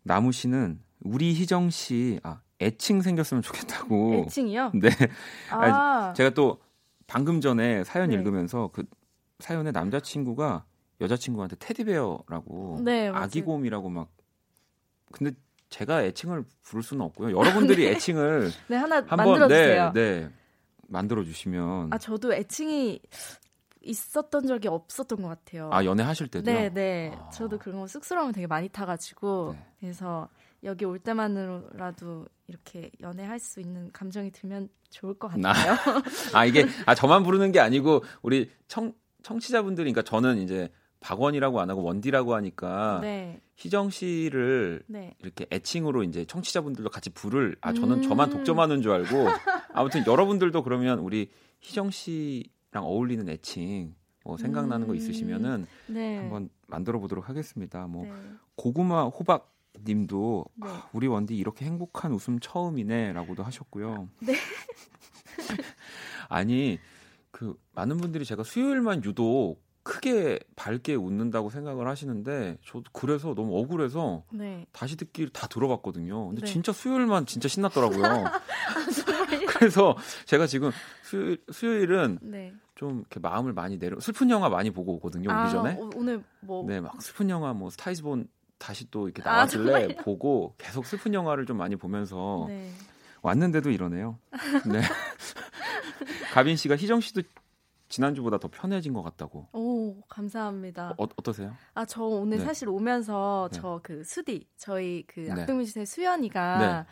Speaker 1: 나무 씨는 우리 희정 씨 아, 애칭 생겼으면 좋겠다고.
Speaker 2: 애칭이요? [laughs]
Speaker 1: 네. 아. 제가 또 방금 전에 사연 네. 읽으면서 그 사연에 남자친구가 여자친구한테 테디베어라고 네, 아기곰이라고 막 근데 제가 애칭을 부를 수는 없고요. 여러분들이 [laughs] 네. 애칭을
Speaker 2: 네, 하나 만들어 주세요.
Speaker 1: 네, 네. 만들어 주시면
Speaker 2: 아 저도 애칭이 있었던 적이 없었던 것 같아요.
Speaker 1: 아 연애하실 때도요?
Speaker 2: 네, 네. 아. 저도 그런 거 쑥스러움을 되게 많이 타가지고 네. 그래서 여기 올 때만으로라도 이렇게 연애할 수 있는 감정이 들면 좋을 것 같아요.
Speaker 1: 아, [laughs] 아 이게 아 저만 부르는 게 아니고 우리 청 청취자분들이 그러니까 저는 이제 박원이라고 안 하고 원디라고 하니까 네. 희정 씨를 네. 이렇게 애칭으로 이제 청취자분들도 같이 부를 아 저는 음~ 저만 독점하는 줄 알고 아무튼 여러분들도 그러면 우리 희정 씨랑 어울리는 애칭 뭐 생각나는 음, 거 있으시면은 네. 한번 만들어 보도록 하겠습니다. 뭐 네. 고구마 호박 님도 네. 아, 우리 원디 이렇게 행복한 웃음 처음이네라고도 하셨고요.
Speaker 2: 네. [laughs]
Speaker 1: 아니 그 많은 분들이 제가 수요일만 유독 크게 밝게 웃는다고 생각을 하시는데 저도 그래서 너무 억울해서 네. 다시 듣기를 다 들어봤거든요. 근데 네. 진짜 수요일만 진짜 신났더라고요. [laughs]
Speaker 2: 아, [laughs]
Speaker 1: 그래서 제가 지금 수요일, 수요일은 네. 좀 이렇게 마음을 많이 내려 슬픈 영화 많이 보고 오거든요 오기 아, 전에.
Speaker 2: 오, 오늘 뭐
Speaker 1: 네, 막 슬픈 영화 뭐 스타이즈본 다시 또 이렇게 아, 나왔길래 아, 보고 계속 슬픈 영화를 좀 많이 보면서 네. 왔는데도 이러네요. 네. [laughs] 가빈 씨가 희정 씨도 지난주보다 더 편해진 것 같다고.
Speaker 2: 오, 감사합니다.
Speaker 1: 어, 어떠세요?
Speaker 2: 아, 저 오늘 네. 사실 오면서 네. 저그 수디, 저희 그 네. 악동뮤지션의 수연이가 네.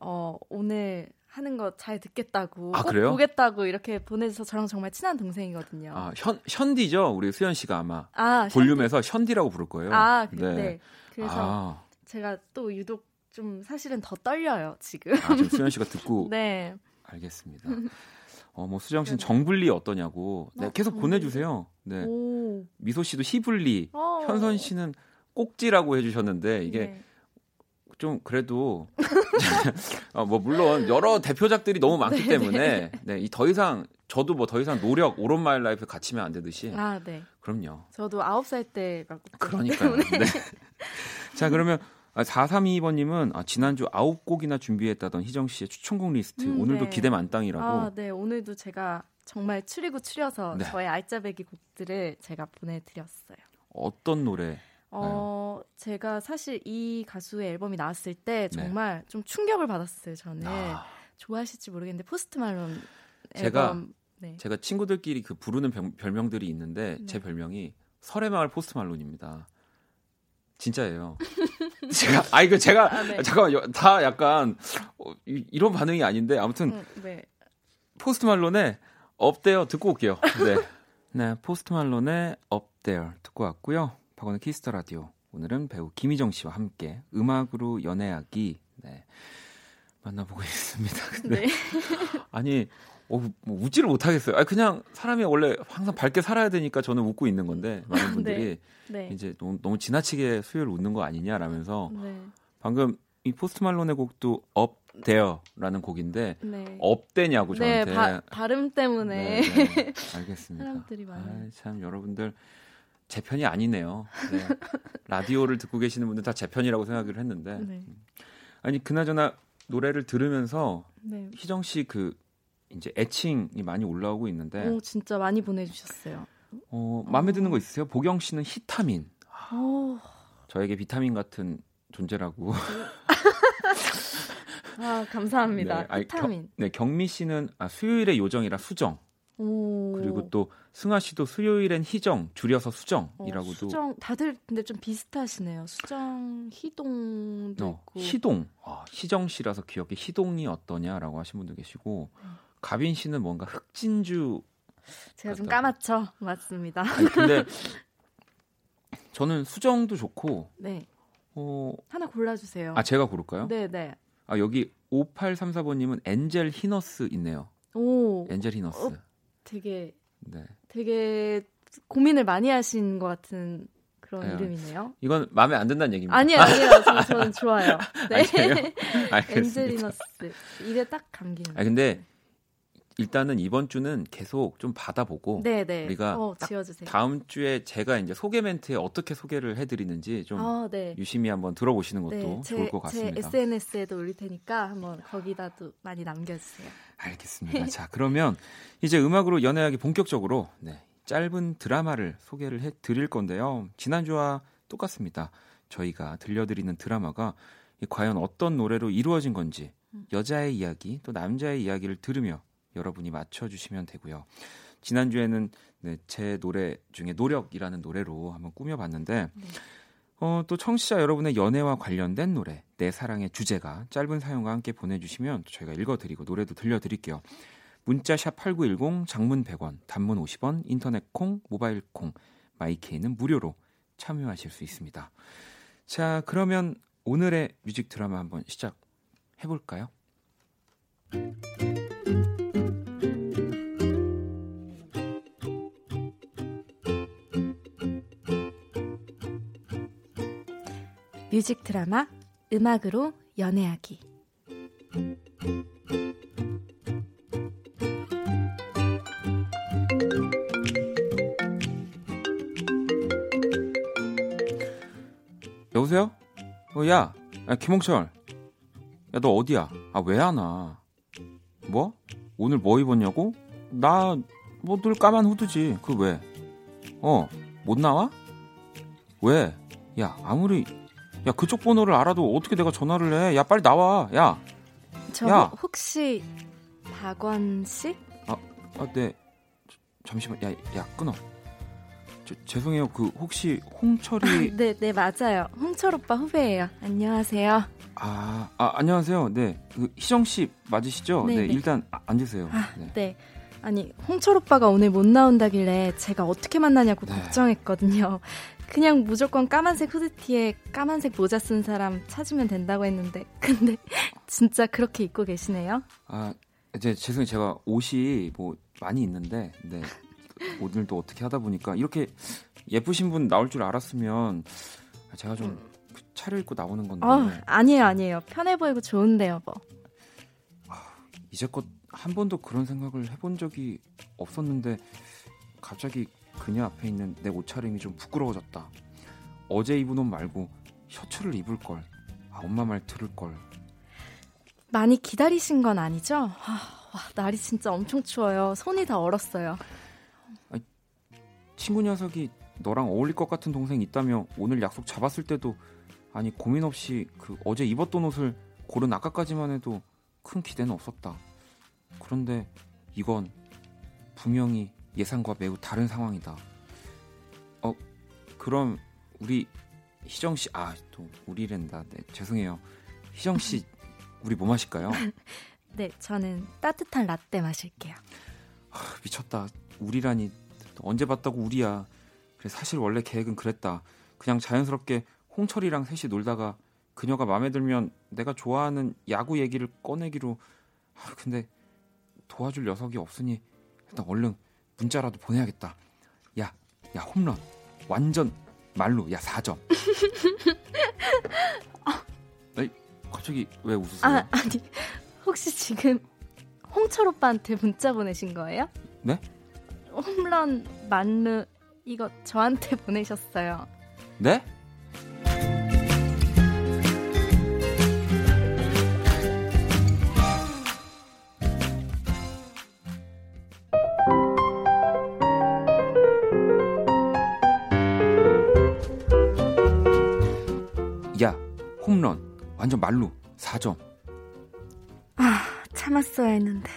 Speaker 2: 어, 오늘 하는 거 잘 듣겠다고 아, 그래요? 보겠다고 이렇게 보내줘서 저랑 정말 친한 동생이거든요.
Speaker 1: 아, 현 현디죠? 우리 수연 씨가 아마 아, 볼륨에서 현디. 라고 부를 거예요.
Speaker 2: 아, 그, 네. 네. 그래서 아. 제가 또 유독 좀 사실은 더 떨려요, 지금.
Speaker 1: 아, 지금 수연 씨가 듣고 [laughs] 네. 알겠습니다. 어, 뭐 수정 씨는 정불리 어떠냐고. 네, 어, 계속 정 보내 주세요. 네. 오. 미소 씨도 희불리, 어. 현선 씨는 꼭지라고 해 주셨는데 이게 네. 좀 그래도 [laughs] 어, 뭐 물론 여러 대표작들이 너무 많기 네, 때문에 네, 이 더 이상 저도 뭐 더 이상 노력 all of my life 갇히면 안 되듯이 아, 네. 그럼요.
Speaker 2: 저도 아홉 살 때가
Speaker 1: 그러니까요. 네. 자, 그러면 4322번 님은 아, 지난주 아홉 곡이나 준비했다던 희정 씨의 추천곡 리스트 음, 오늘도 네. 기대 만땅이라고.
Speaker 2: 아, 네, 오늘도 제가 정말 추리고 추려서 네. 저의 알짜배기 곡들을 제가 보내 드렸어요.
Speaker 1: 어떤 노래?
Speaker 2: 어, 제가 사실 이 가수의 앨범이 나왔을 때 네. 정말 네. 좀 충격을 받았어요. 저는 아. 좋아하실지 모르겠는데 Post Malone
Speaker 1: 제가 앨범, 네. 제가 친구들끼리 그 부르는 병, 별명들이 있는데 네. 제 별명이 서래마을 Post Malone입니다. 진짜예요. [laughs] 제가 아 이거 제가 아, 네. 잠깐만 다 약간 어, 이, 런 반응이 아닌데 아무튼 음, 네. Post Malone의 Up There 듣고 올게요. 네. 네, Post Malone의 Up There 듣고 왔고요. 박원의 키스 더 라디오. 오늘은 배우 김희정 씨와 함께 음악으로 연애하기 네, 만나보고 [laughs] 있습니다. 근데 네. [laughs] 아니 어, 뭐 웃지를 못하겠어요. 아 그냥 사람이 원래 항상 밝게 살아야 되니까 저는 웃고 있는 건데 많은 [laughs] 네. 분들이 네. 네. 이제 너무, 너무 지나치게 수요일 웃는 거 아니냐라면서 네. 방금 이 Post Malone의 곡도 Up There라는 곡인데 네. up되냐고 저한테 네,
Speaker 2: 바, 발음 때문에
Speaker 1: 네, 알겠습니다. 사람들이 많아요. 아, 참 여러분들 제 편이 아니네요. 네. 라디오를 듣고 계시는 분들 다 제 편이라고 생각을 했는데 네. 아니 그나저나 노래를 들으면서 네. 희정 씨 그 이제 애칭이 많이 올라오고 있는데
Speaker 2: 오 진짜 많이 보내주셨어요.
Speaker 1: 어 마음에 어. 드는 거 있으세요? 보경 씨는 히타민. 오. 저에게 비타민 같은 존재라고. [laughs]
Speaker 2: 아 감사합니다. 네, 히타민. 경,
Speaker 1: 네 경미 씨는 아, 수요일의 요정이라 수정. 오. 그리고 또 승아 씨도 수요일엔 희정 줄여서 수정이라고도. 어,
Speaker 2: 수정 다들 근데 좀 비슷하시네요. 수정 희동도 어, 있고.
Speaker 1: 희동. 아, 희정 씨라서 기억에 희동이 어떠냐라고 하신 분도 계시고 음. 가빈 씨는 뭔가 흑진주.
Speaker 2: 제가 좀 까맣죠. 맞습니다.
Speaker 1: 아니, 근데 [laughs] 저는 수정도 좋고. 네.
Speaker 2: 어 하나 골라주세요.
Speaker 1: 아 제가 고를까요?
Speaker 2: 네, 네.
Speaker 1: 아 여기 5834번님은 엔젤 히너스 있네요. 오. 엔젤 히너스. 어,
Speaker 2: 되게 네. 되게 고민을 많이 하신 것 같은 그런 네. 이름이네요.
Speaker 1: 이건 마음에 안 든다는 얘기입니다.
Speaker 2: 아니요, [laughs] 아니요. 저, 저는 좋아요. 네. 엔젤리너스. 입에 딱 감기는.
Speaker 1: 아 근데 일단은 이번 주는 계속 좀 받아보고 네네. 네. 우리가 어, 다음 주에 제가 이제 소개 멘트에 어떻게 소개를 해드리는지 좀 아, 네. 유심히 한번 들어보시는 것도 네, 제, 좋을 것 같습니다.
Speaker 2: 제 SNS에도 올릴 테니까 한번 거기다도 많이 남겨주세요.
Speaker 1: 알겠습니다. 자 그러면 이제 음악으로 연애하기 본격적으로 네, 짧은 드라마를 소개를 해드릴 건데요. 지난주와 똑같습니다. 저희가 들려드리는 드라마가 과연 어떤 노래로 이루어진 건지 음. 여자의 이야기 또 남자의 이야기를 들으며 여러분이 맞춰주시면 되고요. 지난주에는 네, 제 노래 중에 노력이라는 노래로 한번 꾸며봤는데 네. 어, 또 청취자 여러분의 연애와 관련된 노래 내 사랑의 주제가 짧은 사연과 함께 보내주시면 저희가 읽어드리고 노래도 들려드릴게요. 문자 샵 8910 장문 100원 단문 50원 인터넷 콩 모바일 콩 마이케이는 무료로 참여하실 수 있습니다. 자 그러면 오늘의 뮤직 드라마 한번 시작해 볼까요?
Speaker 2: 뮤직 드라마 음악으로 연애하기
Speaker 1: 여보세요? 어, 야, 야 김홍철. 야, 너 어디야? 아, 왜 안 와? 뭐? 오늘 뭐 입었냐고? 나 뭐 늘 까만 후드지. 그 왜? 어, 못 나와? 왜? 야, 아무리 야, 그쪽 번호를 알아도 어떻게 내가 전화를 해? 야, 빨리 나와. 야.
Speaker 2: 저 야. 혹시 박원 씨?
Speaker 1: 아, 아, 네. 잠시만. 야, 야, 끊어. 저, 죄송해요. 그 혹시 홍철이
Speaker 2: 아, [laughs] 네, 네, 맞아요. 홍철 오빠 후배예요. 안녕하세요.
Speaker 1: 아, 아 안녕하세요. 네. 그 희정 씨 맞으시죠? 네, 네, 네. 일단 아, 앉으세요.
Speaker 2: 아, 네. 네. 아니, 홍철 오빠가 오늘 못 나온다길래 제가 어떻게 만나냐고 네. 걱정했거든요. 그냥 무조건 까만색 후드티에 까만색 모자 쓴 사람 찾으면 된다고 했는데 [laughs] 근데 진짜 그렇게 입고 계시네요.
Speaker 1: 아, 이제 죄송해요. 제가 옷이 뭐 많이 있는데 네. 오늘도 어떻게 하다 보니까 이렇게 예쁘신 분 나올 줄 알았으면 제가 좀그 차려입고 나오는 건데.
Speaker 2: 어, 아니에요, 아니에요. 편해 보이고 좋은데요, 뭐.
Speaker 1: 아, 이제껏 한 번도 그런 생각을 해본 적이 없었는데 갑자기 그녀 앞에 있는 내 옷차림이 좀 부끄러워졌다. 어제 입은 옷 말고 셔츠를 입을 걸. 아, 엄마 말 들을 걸.
Speaker 2: 많이 기다리신 건 아니죠? 아, 와, 날이 진짜 엄청 추워요. 손이 다 얼었어요.
Speaker 1: 아니, 친구 녀석이 너랑 어울릴 것 같은 동생 있다며 오늘 약속 잡았을 때도 아니 고민 없이 그 어제 입었던 옷을 고른 아까까지만 해도 큰 기대는 없었다. 그런데 이건 분명히 예상과 매우 다른 상황이다. 어, 그럼 우리 희정 씨, 아, 또 우리랜다. 네, 죄송해요. 희정 씨, [laughs] 우리 뭐 마실까요? [laughs]
Speaker 2: 네, 저는 따뜻한 라떼 마실게요.
Speaker 1: 아, 미쳤다. 우리라니 언제 봤다고 우리야. 그래 사실 원래 계획은 그랬다. 그냥 자연스럽게 홍철이랑 셋이 놀다가 그녀가 마음에 들면 내가 좋아하는 야구 얘기를 꺼내기로. 아, 근데 도와줄 녀석이 없으니 일단 얼른 문자라도 보내야겠다. 야, 야 홈런. 완전 말로 야 4점. [laughs] 아니, 갑자기 왜 웃으세요?
Speaker 2: 아, 아니 혹시 지금 홍철 오빠한테 문자 보내신 거예요?
Speaker 1: 네?
Speaker 2: 홈런 만루 이거 저한테 보내셨어요.
Speaker 1: 네? 완전 말루, 4점.
Speaker 2: 아, 참았어야 했는데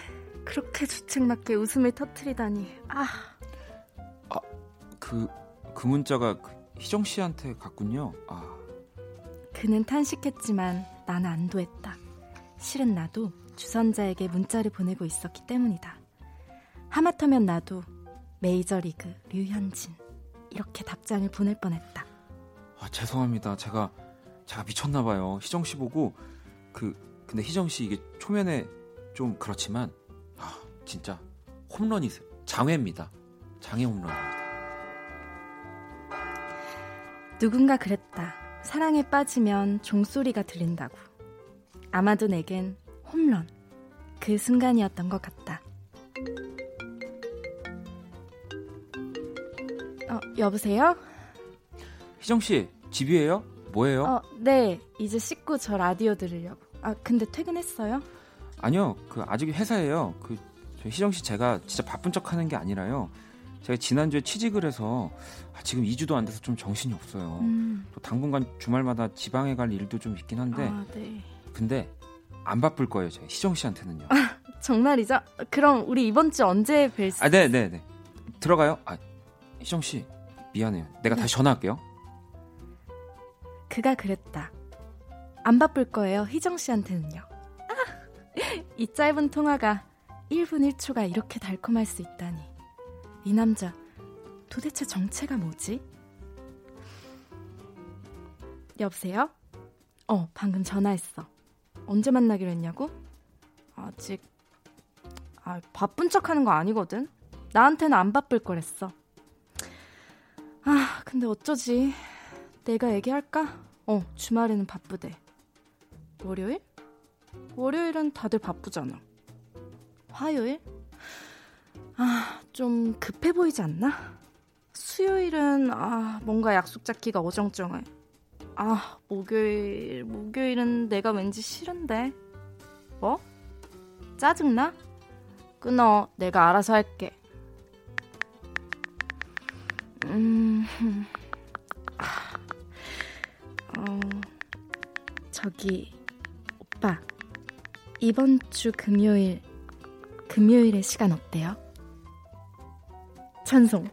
Speaker 2: 그렇게 주책맞게 웃음을 터트리다니. 아.
Speaker 1: 아, 그, 그 문자가 그 희정 씨한테 갔군요. 아.
Speaker 2: 그는 탄식했지만 나는 안도했다. 실은 나도 주선자에게 문자를 보내고 있었기 때문이다. 하마터면 나도 메이저리그 류현진 이렇게 답장을 보낼 뻔했다.
Speaker 1: 아, 죄송합니다. 제가 제가 미쳤나 봐요. 희정 씨 보고 그 근데 희정 씨 이게 초면에 좀 그렇지만 아, 진짜 홈런이세요. 장외입니다. 장애 홈런입니다.
Speaker 2: 누군가 그랬다. 사랑에 빠지면 종소리가 들린다고. 아마도 내겐 홈런 그 순간이었던 것 같다. 어, 여보세요?
Speaker 1: 희정 씨 집이에요? 뭐예요? 어,
Speaker 2: 네. 이제 씻고 저 라디오 들으려고. 아, 근데 퇴근했어요?
Speaker 1: 아니요. 그 아직 회사예요. 그 희정 씨 제가 진짜 바쁜 척 하는 게 아니라요. 제가 지난주에 취직을 해서 아, 지금 2주도 안 돼서 좀 정신이 없어요. 음. 또 당분간 주말마다 지방에 갈 일도 좀 있긴 한데. 아, 네. 근데 안 바쁠 거예요. 제가 희정 씨한테는요.
Speaker 2: 아, 정말이죠? 그럼 우리 이번 주 언제 뵐 수?
Speaker 1: 아, 네, 네, 네. 들어가요. 아, 희정 씨 미안해요. 내가 네. 다시 전화할게요.
Speaker 2: 그가 그랬다. 안 바쁠 거예요, 희정 씨한테는요. 아, [laughs] 이 짧은 통화가 1분 1초가 이렇게 달콤할 수 있다니. 이 남자, 도대체 정체가 뭐지? 여보세요? 어, 방금 전화했어. 언제 만나기로 했냐고? 아직, 아, 바쁜 척 하는 거 아니거든? 나한테는 안 바쁠 거랬어. 아, 근데 어쩌지? 내가 얘기할까? 어, 주말에는 바쁘대. 월요일? 월요일은 다들 바쁘잖아. 화요일? 아, 좀 급해 보이지 않나? 수요일은, 아, 뭔가 약속 잡기가 어정쩡해. 아, 목요일, 목요일은 내가 왠지 싫은데. 뭐? 짜증나? 끊어. 내가 알아서 할게.
Speaker 3: 음, 저기 오빠 이번 주 금요일 금요일에 시간 어때요? 찬송.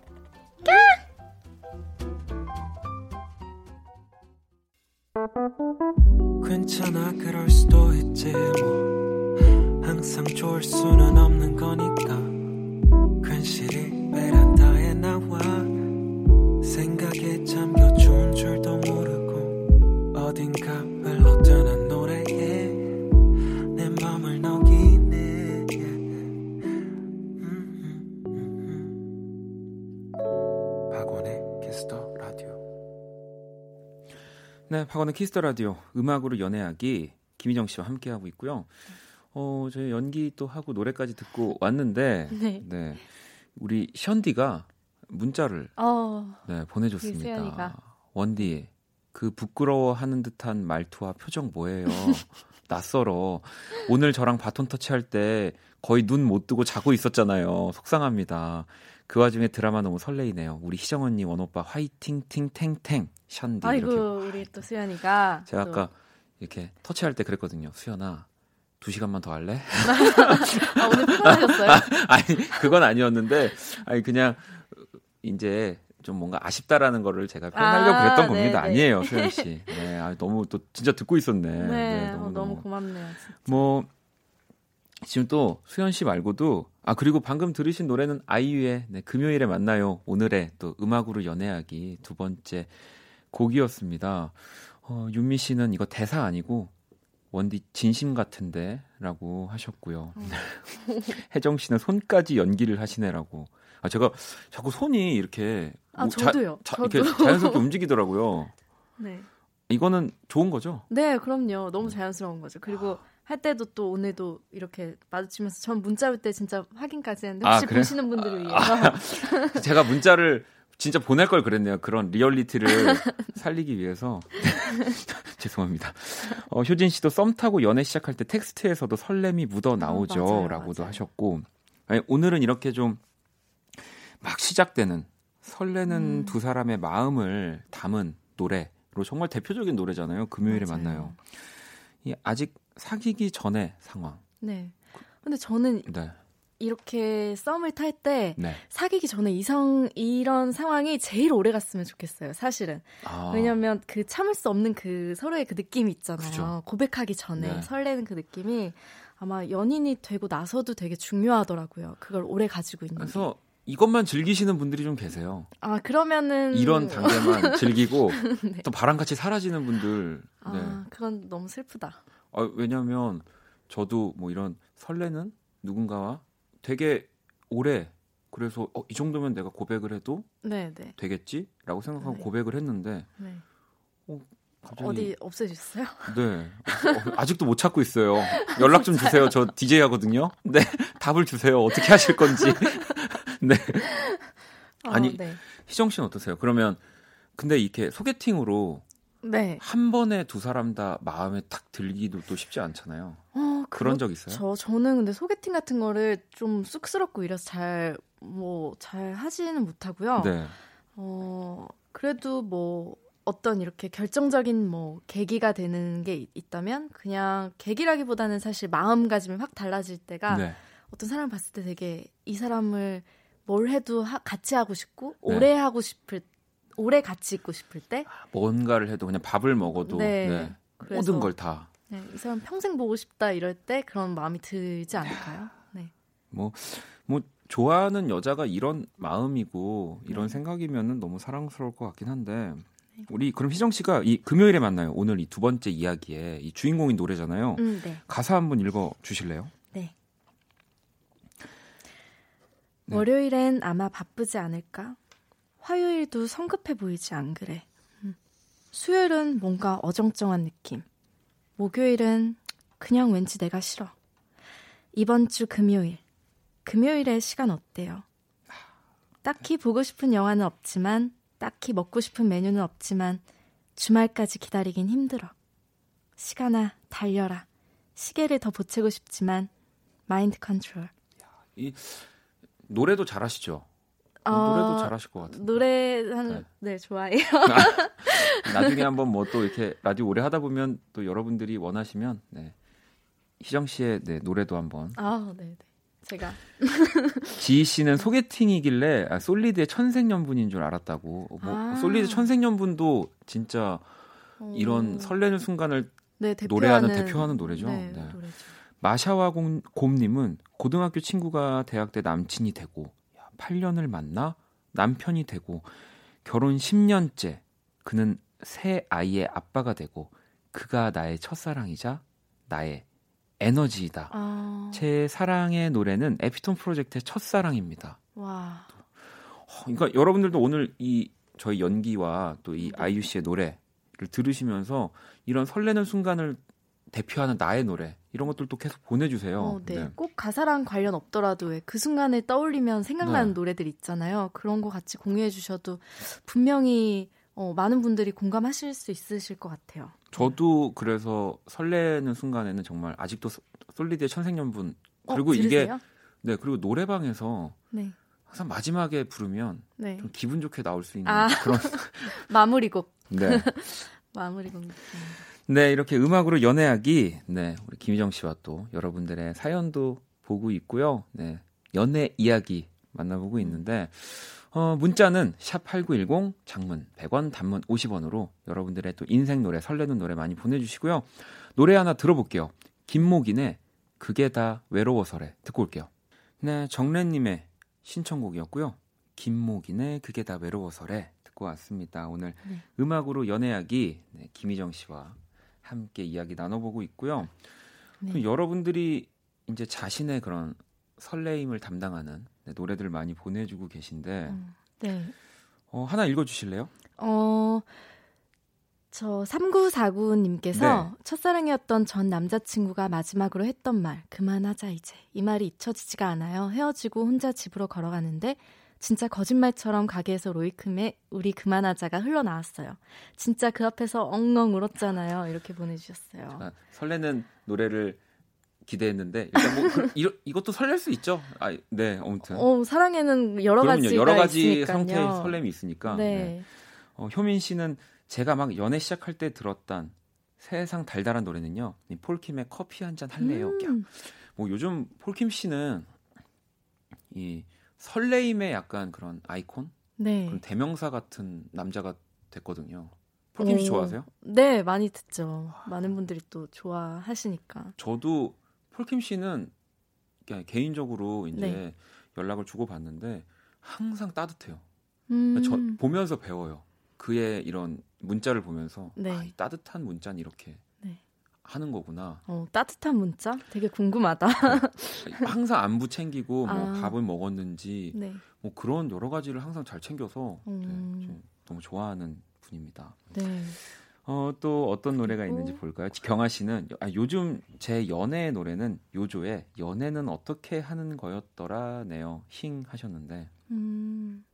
Speaker 3: 괜찮아 그럴 수도 있지 뭐 항상 좋을 수는 없는 거니까 네 박원의 키스 더 라디오 음악으로 연애하기 김희정 씨와 함께 하고 있고요 어, 저희 연기 또 하고 노래까지 듣고 왔는데, [laughs] 네. 네. 우리 션디가 문자를 어, 네, 보내줬습니다. 원디, 그 부끄러워하는 듯한 말투와 표정 뭐예요? [laughs] 낯설어. 오늘 저랑 바톤 터치할 때 거의 눈 못 뜨고 자고 있었잖아요. 속상합니다. 그 와중에 드라마 너무 설레이네요. 우리 희정 언니 원 오빠 화이팅 팅탱탱 션디
Speaker 2: 아이고 이렇게. 우리 또 수연이가
Speaker 1: 제가 또. 아까 이렇게 터치할 때 그랬거든요. 수연아 두 시간만 더 할래?
Speaker 2: 아, 오늘 피곤하셨어요? [laughs]
Speaker 1: 아, 니 그건 아니었는데, 아니, 그냥, 이제, 좀 뭔가 아쉽다라는 거를 제가 표현하려고 아, 그랬던 겁니다. 네네. 아니에요, 소연 씨. 네, 아, 너무 또 진짜 듣고 있었네. 네,
Speaker 2: 네 너무, 어, 너무 고맙네요. 진짜.
Speaker 1: 뭐 지금 또 수연 씨 말고도 아 그리고 방금 들으신 노래는 아이유의 네, 금요일에 만나요. 오늘의 또 음악으로 연애하기 두 번째 곡이었습니다. 어, 윤미 씨는 이거 대사 아니고 원디 진심 같은데라고 하셨고요. 음. [laughs] 혜정 씨는 손까지 연기를 하시네라고. 아 제가 자꾸 손이 이렇게
Speaker 2: 아뭐 저도요.
Speaker 1: 자, 저도. 이렇게 자연스럽게 움직이더라고요. [laughs] 네. 이거는 좋은 거죠?
Speaker 2: 네, 그럼요. 너무 자연스러운 거죠. 그리고 아. 할 때도 또 오늘도 이렇게 마주치면서 전 문자 올 때 진짜 확인까지 했는데 혹시 아? 보시는 분들을 위해서
Speaker 1: 아, [laughs] 제가 문자를 진짜 보낼 걸 그랬네요. 그런 리얼리티를 살리기 위해서. [laughs] 죄송합니다. 어, 효진 씨도 썸 타고 연애 시작할 때 텍스트에서도 설렘이 묻어 나오죠. 어, 라고도 하셨고. 아니, 오늘은 이렇게 좀 막 시작되는 설레는 음. 두 사람의 마음을 담은 노래로 정말 대표적인 노래잖아요. 금요일에 맞아요. 만나요. 이 아직 사귀기 전에 상황.
Speaker 2: 네. 근데 저는 네. 이렇게 썸을 탈때 네. 사귀기 전에 이성 이런 상황이 제일 오래 갔으면 좋겠어요. 사실은 아. 왜냐하면 그 참을 수 없는 그 서로의 그 느낌이 있잖아요. 그죠. 고백하기 전에 네. 설레는 그 느낌이 아마 연인이 되고 나서도 되게 중요하더라고요. 그걸 오래 가지고 있는.
Speaker 1: 그래서 게. 이것만 즐기시는 분들이 좀 계세요.
Speaker 2: 아 그러면은
Speaker 1: 이런 단계만 [laughs] 즐기고 네. 또 바람같이 사라지는 분들.
Speaker 2: 아 네. 그건 너무 슬프다.
Speaker 1: 아, 왜냐하면 저도 뭐 이런 설레는 누군가와 되게 오래 그래서 어, 이 정도면 내가 고백을 해도 네네. 네. 되겠지라고 생각하고 네. 고백을 했는데 네.
Speaker 2: 어, 갑자기... 어디 없애주셨어요? [laughs]
Speaker 1: 네 어, 아직도 못 찾고 있어요. 연락 좀 주세요. 저 DJ 하거든요. 네 답을 주세요. 어떻게 하실 건지. [laughs] 네 어, 아니 네. 희정 씨는 어떠세요? 그러면 근데 이렇게 소개팅으로 네. 한 번에 두 사람 다 마음에 탁 들기도 또 쉽지 않잖아요. 어, 그런 적 있어요?
Speaker 2: 저 저는 근데 소개팅 같은 거를 좀 쑥스럽고 이래서 잘 뭐 잘 하지는 못하고요. 네. 어 그래도 뭐 어떤 이렇게 결정적인 뭐 계기가 되는 게 있다면 그냥 계기라기보다는 사실 마음가짐이 확 달라질 때가 네. 어떤 사람 봤을 때 되게 이 사람을 뭘 해도 하, 같이 하고 싶고 네. 오래 하고 싶을 오래 같이 있고 싶을 때
Speaker 1: 뭔가를 해도 그냥 밥을 먹어도 네. 네. 모든 걸 다.
Speaker 2: 네, 이 사람 평생 보고 싶다 이럴 때 그런 마음이 들지 않을까요? 네.
Speaker 1: 뭐, 뭐 좋아하는 여자가 이런 마음이고 이런 네. 생각이면은 너무 사랑스러울 것 같긴 한데 네. 우리 그럼 희정 씨가 이 금요일에 만나요. 오늘 이 두 번째 이야기에 이 주인공인 노래잖아요. 음, 네. 가사 한번 읽어 주실래요?
Speaker 2: 네. 네. 월요일엔 아마 바쁘지 않을까? 화요일도 성급해 보이지 안 그래. 음. 수요일은 뭔가 어정쩡한 느낌. 목요일은 그냥 왠지 내가 싫어. 이번 주 금요일. 금요일에 시간 어때요? 딱히 보고 싶은 영화는 없지만, 딱히 먹고 싶은 메뉴는 없지만, 주말까지 기다리긴 힘들어. 시간아, 달려라. 시계를 더 보채고 싶지만, 마인드 컨트롤.
Speaker 1: 이 노래도 잘하시죠? 어, 노래도 잘하실 것 같아요.
Speaker 2: 노래 하는 네, 네 좋아해요.
Speaker 1: 나중에 한번 뭐 또 이렇게 라디오 오래 하다 보면 또 여러분들이 원하시면 네. 희정 씨의 네, 노래도 한번.
Speaker 2: 아, 네, 네. 제가 [laughs]
Speaker 1: 지희 씨는 소개팅이길래 아, 솔리드의 천생연분인 줄 알았다고. 뭐 아. 솔리드 천생연분도 진짜 어. 이런 설레는 순간을 네, 노래하는 대표하는 노래죠. 네, 네. 마샤와 곰, 곰님은 고등학교 친구가 대학 때 남친이 되고 8년을 만나 남편이 되고 결혼 10년째 그는 새 아이의 아빠가 되고 그가 나의 첫사랑이자 나의 에너지이다. 아... 제 사랑의 노래는 에피톤 프로젝트의 첫사랑입니다. 와. 어, 그러니까 여러분들도 오늘 이 저희 연기와 또이 네. 아이유 씨의 노래를 들으시면서 이런 설레는 순간을 대표하는 나의 노래 이런 것들도 계속 보내주세요. 어,
Speaker 2: 네. 네. 꼭 가사랑 관련 없더라도 그 순간을 떠올리면 생각나는 네. 노래들 있잖아요. 그런 거 같이 공유해 주셔도 분명히 어, 많은 분들이 공감하실 수 있으실 것 같아요.
Speaker 1: 저도 그래서 설레는 순간에는 정말 아직도 솔리드의 천생연분 어, 그리고 어, 이게 네 그리고 노래방에서 네. 항상 마지막에 부르면 네. 좀 기분 좋게 나올 수 있는 아, 그런 [laughs]
Speaker 2: 마무리곡. 네. [laughs] 마무리곡.
Speaker 1: 네, 이렇게 음악으로 연애하기. 네, 우리 김희정 씨와 또 여러분들의 사연도 보고 있고요. 네, 연애 이야기 만나보고 있는데 어, 문자는 샵8910 장문 100원 단문 50원으로 여러분들의 또 인생 노래 설레는 노래 많이 보내주시고요. 노래 하나 들어볼게요. 김목인의 그게 다 외로워서래 듣고 올게요. 네, 정래님의 신청곡이었고요. 김목인의 그게 다 외로워서래 듣고 왔습니다. 오늘 네. 음악으로 연애하기 네, 김희정 씨와 함께 이야기 나눠보고 있고요. 네. 여러분들이 이제 자신의 그런 설레임을 담당하는 네, 노래들 많이 보내주고 계신데 음, 네. 어, 하나 읽어주실래요? 어,
Speaker 2: 저 3949님께서 네. 첫사랑이었던 전 남자친구가 마지막으로 했던 말 그만하자 이제 이 말이 잊혀지지가 않아요. 헤어지고 혼자 집으로 걸어가는데 진짜 거짓말처럼 가게에서 로이큼의 우리 그만하자가 흘러나왔어요. 진짜 그 앞에서 엉엉 울었잖아요. 이렇게 보내주셨어요.
Speaker 1: 아, 설레는 노래를 기대했는데 일단 뭐 그, 이, 이것도 설렐 수 있죠. 아, 네, 아무튼.
Speaker 2: 어, 사랑에는 여러 가지
Speaker 1: 여러 가지 상태의 설렘이 있으니까. 네. 네. 어, 효민 씨는 제가 막 연애 시작할 때 들었던 세상 달달한 노래는요. 폴킴의 커피 한 잔 할래요. 음. 뭐 요즘 폴킴 씨는 이 설레임의 약간 그런 아이콘, 네. 그런 대명사 같은 남자가 됐거든요. 폴킴 씨 좋아하세요?
Speaker 2: 네, 많이 듣죠. 많은 분들이 또 좋아하시니까.
Speaker 1: 저도 폴킴 씨는 개인적으로 이제 네. 연락을 주고 받는데 항상 따뜻해요. 음. 저 보면서 배워요. 그의 이런 문자를 보면서 네. 아, 따뜻한 문자는 이렇게 네. 하는 거구나.
Speaker 2: 어, 따뜻한 문자? 되게 궁금하다.
Speaker 1: 네. 항상 안부 챙기고 뭐 아. 밥을 먹었는지 네. 뭐 그런 여러 가지를 항상 잘 챙겨서 음. 네, 너무 좋아하는 분입니다. 네. 어, 또 어떤 노래가 있는지 볼까요? 경아 씨는 아, 요즘 제 연애 노래는 요조의 연애는 어떻게 하는 거였더라네요. 힝 하셨는데 음.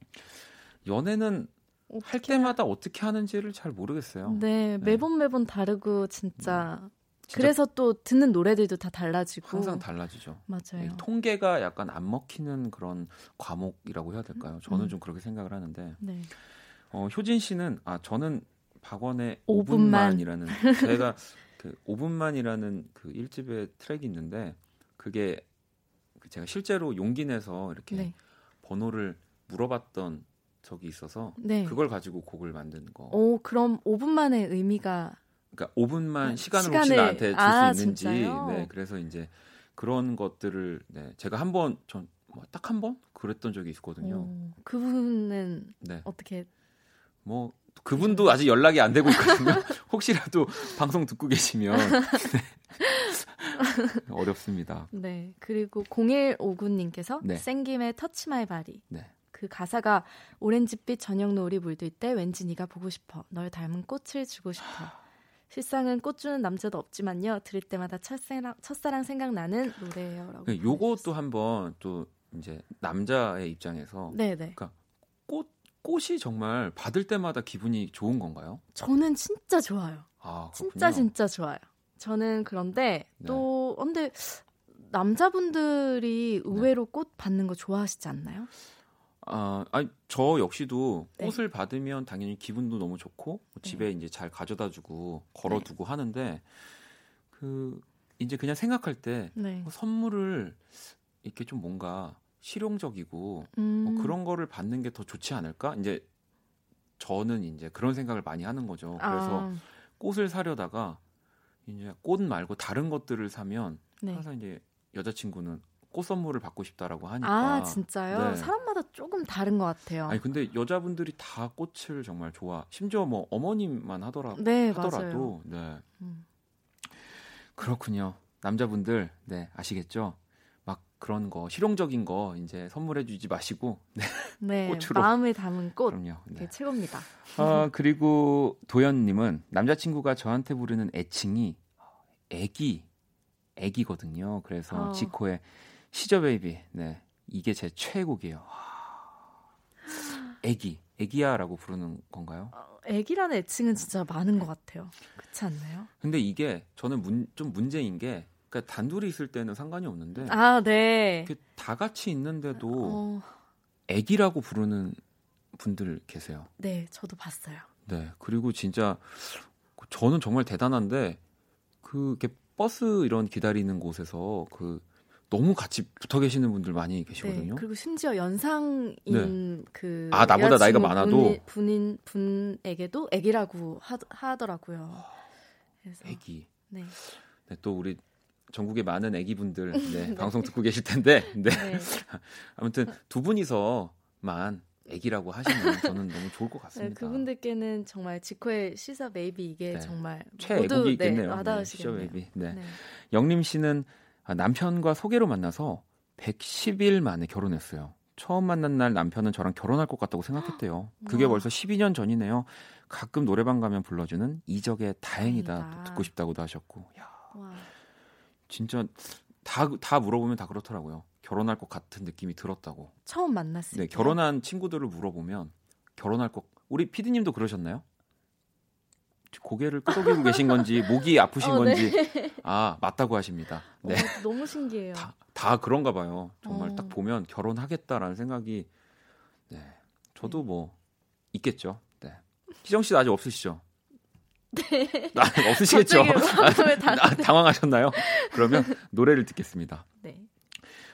Speaker 1: 연애는 어떻게... 할 때마다 어떻게 하는지를 잘 모르겠어요.
Speaker 2: 네, 네. 매번 매번 다르고 진짜, 음. 그래서 또 듣는 노래들도 다 달라지고
Speaker 1: 항상 달라지죠.
Speaker 2: 맞아요.
Speaker 1: 통계가 약간 안 먹히는 그런 과목이라고 해야 될까요? 저는 음. 좀 그렇게 생각을 하는데. 네. 어, 효진 씨는 아 저는 박원의 5분만. 이라는 제가 그 5분만이라는 그 1집의 트랙이 있는데 그게 그 제가 실제로 용기 내서 이렇게 네. 번호를 물어봤던 적이 있어서 네. 그걸 가지고 곡을 만든 거.
Speaker 2: 오, 그럼 5분만의 의미가
Speaker 1: 그러니까 5분만 아, 시간을, 시간을 혹시 나한테 줄수 아, 있는지 진짜요? 네, 그래서 이제 그런 것들을 네, 제가 한번 전 딱 한 번 그랬던 적이 있거든요. 오,
Speaker 2: 그분은 네. 어떻게
Speaker 1: 뭐 그분도 아직 연락이 안 되고 있거든요. [laughs] 혹시라도 방송 듣고 계시면 네. [laughs] 어렵습니다.
Speaker 2: 네. 그리고 0159님께서 네. 샘김의 Touch My Body. 네. 그 가사가 오렌지빛 저녁 노을이 물들 때 왠지 네가 보고 싶어. 널 닮은 꽃을 주고 싶어. 실상은 꽃 주는 남자도 없지만요. 들을 때마다 첫사랑, 첫사랑 생각나는 노래예요라고.
Speaker 1: 네, 요것도 한번 또 이제 남자의 입장에서 네네. 그러니까 꽃 꽃이 정말 받을 때마다 기분이 좋은 건가요?
Speaker 2: 저는 진짜 좋아요. 아, 진짜 진짜 좋아요. 저는 그런데 네. 또 근데 남자분들이 의외로 네. 꽃 받는 거 좋아하시지 않나요?
Speaker 1: 아, 아니 저 역시도 네. 꽃을 받으면 당연히 기분도 너무 좋고 뭐 네. 집에 이제 잘 가져다주고 걸어두고 네. 하는데 그 이제 그냥 생각할 때 네. 뭐 선물을 이렇게 좀 뭔가 실용적이고 뭐 음. 뭐 그런 거를 받는 게 더 좋지 않을까? 이제 저는 이제 그런 생각을 많이 하는 거죠. 그래서 아. 꽃을 사려다가 이제 꽃 말고 다른 것들을 사면 네. 항상 이제 여자친구는 꽃 선물을 받고 싶다라고 하니까.
Speaker 2: 아 진짜요? 네. 사람마다 조금 다른 것 같아요.
Speaker 1: 아니 근데 여자분들이 다 꽃을 정말 좋아. 심지어 뭐 어머님만 하더라 네, 하더라도 맞아요. 네. 음. 그렇군요. 남자분들 네 아시겠죠? 막 그런 거 실용적인 거 이제 선물해 주지 마시고 네.
Speaker 2: 네 [laughs] 꽃으로 마음을 담은 꽃. 그럼요. 네. 최고입니다.
Speaker 1: 아 그리고 도현님은 남자친구가 저한테 부르는 애칭이 애기 애기거든요. 그래서 어. 지코의 She's a Baby. 네. 이게 제 최애곡이에요. 애기. 애기야라고 부르는 건가요? 어,
Speaker 2: 애기라는 애칭은 진짜 많은 것 같아요. 그렇지 않나요?
Speaker 1: 근데 이게 저는 문, 좀 문제인 게 그러니까 단둘이 있을 때는 상관이 없는데
Speaker 2: 아, 네.
Speaker 1: 다 같이 있는데도 어... 애기라고 부르는 분들 계세요.
Speaker 2: 네, 저도 봤어요.
Speaker 1: 네. 그리고 진짜 저는 정말 대단한데 그게 버스 이런 기다리는 곳에서 그 너무 같이 붙어 계시는 분들 많이 계시거든요.
Speaker 2: 네, 그리고 심지어 연상인 네. 그
Speaker 1: 아, 나보다 나이가 많아도
Speaker 2: 분인 분에게도 애기라고 하, 더라고요
Speaker 1: 그래서 애기. 네. 네. 또 우리 전국의 많은 애기분들 [laughs] 네, 네. 방송 듣고 계실 텐데. 네. 네. [laughs] 아무튼 두 분이서만 애기라고 하시면 저는 너무 좋을 것 같습니다. 네,
Speaker 2: 그분들께는 정말 지코의 She's a Baby 이게 네. 정말
Speaker 1: 최애곡이 있겠네요. 네, She's a Baby. 네. 영림 씨는 아, 남편과 소개로 만나서 110일 만에 결혼했어요. 처음 만난 날 남편은 저랑 결혼할 것 같다고 생각했대요. 그게 와. 벌써 12년 전이네요. 가끔 노래방 가면 불러주는 이적의 다행이다 듣고 싶다고도 하셨고. 야. 와. 진짜 다, 다 물어보면 다 그렇더라고요. 결혼할 것 같은 느낌이 들었다고.
Speaker 2: 처음 만났을
Speaker 1: 때. 네, 결혼한 친구들을 물어보면 결혼할 것. 우리 피디님도 그러셨나요? 고개를 끄덕이고 계신 건지 목이 아프신 어, 건지 네. 아 맞다고 하십니다.
Speaker 2: 네. 어, 너무 신기해요.
Speaker 1: 다, 다 그런가 봐요. 정말 어. 딱 보면 결혼하겠다라는 생각이 네 저도 뭐 있겠죠. 네 희정 씨도 아직 없으시죠?
Speaker 2: 네.
Speaker 1: 아, 없으시겠죠. [laughs] 아, [laughs] 당황하셨나요? 그러면 노래를 듣겠습니다. 네.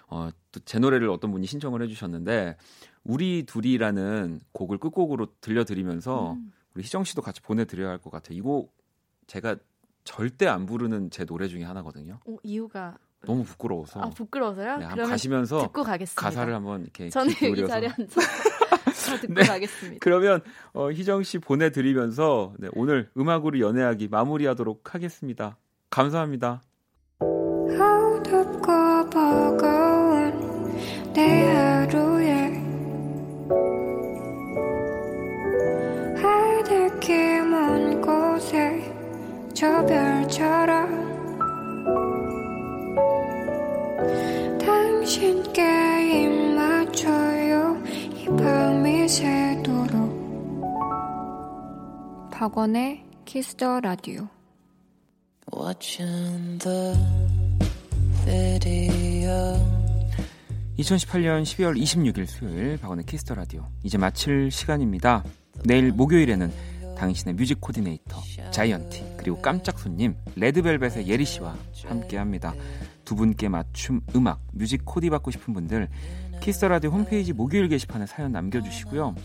Speaker 1: 어, 또 제 노래를 어떤 분이 신청을 해주셨는데 우리 둘이라는 곡을 끝곡으로 들려드리면서 음. 우리 희정 씨도 같이 보내드려야 할 것 같아요. 이곡 제가 절대 안 부르는 제 노래 중에 하나거든요.
Speaker 2: 어, 이유가
Speaker 1: 너무 부끄러워서.
Speaker 2: 아 부끄러워서요?
Speaker 1: 네, 그러면 가시면서
Speaker 2: 듣고 가겠습니다.
Speaker 1: 가사를 한번 이렇게
Speaker 2: 저는 이 자리에 앉아서 [laughs] 듣고 네. 가겠습니다.
Speaker 1: 그러면 어, 희정 씨 보내드리면서 네, 오늘 음악으로 연애하기 마무리하도록 하겠습니다. 감사합니다. 저 별처럼 당신께 입 맞춰요. 이 밤이 새도록. 박원의 Kiss the Radio Watching the video 2018년 12월 26일 수요일 박원의 Kiss the Radio 이제 마칠 시간입니다. 내일 목요일에는 당신의 뮤직 코디네이터 자이언티 그리고 깜짝 손님 레드벨벳의 예리 씨와 함께합니다. 두 분께 맞춤 음악 뮤직 코디 받고 싶은 분들 Kiss the Radio 홈페이지 목요일 게시판에 사연 남겨주시고요.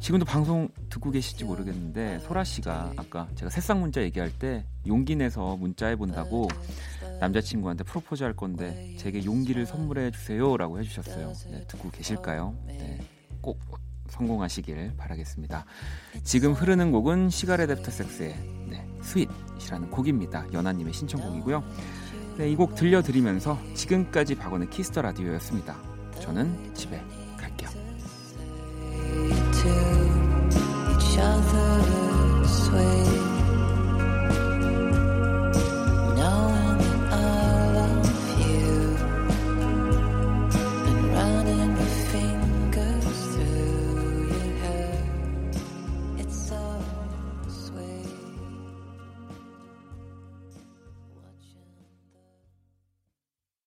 Speaker 1: 지금도 방송 듣고 계실지 모르겠는데 소라 씨가 아까 제가 새싹 문자 얘기할 때 용기 내서 문자 해 본다고 남자친구한테 프로포즈 할 건데 제게 용기를 선물해 주세요라고 해주셨어요. 네, 듣고 계실까요? 네, 꼭 성공하시길 바라겠습니다. 지금 흐르는 곡은 시가렛 애프터 섹스의 네, Sweet이라는 곡입니다. 연하님의 신청곡이고요. 네, 이 곡 들려드리면서 지금까지 박원의 Kiss the Radio였습니다. 저는 집에 갈게요.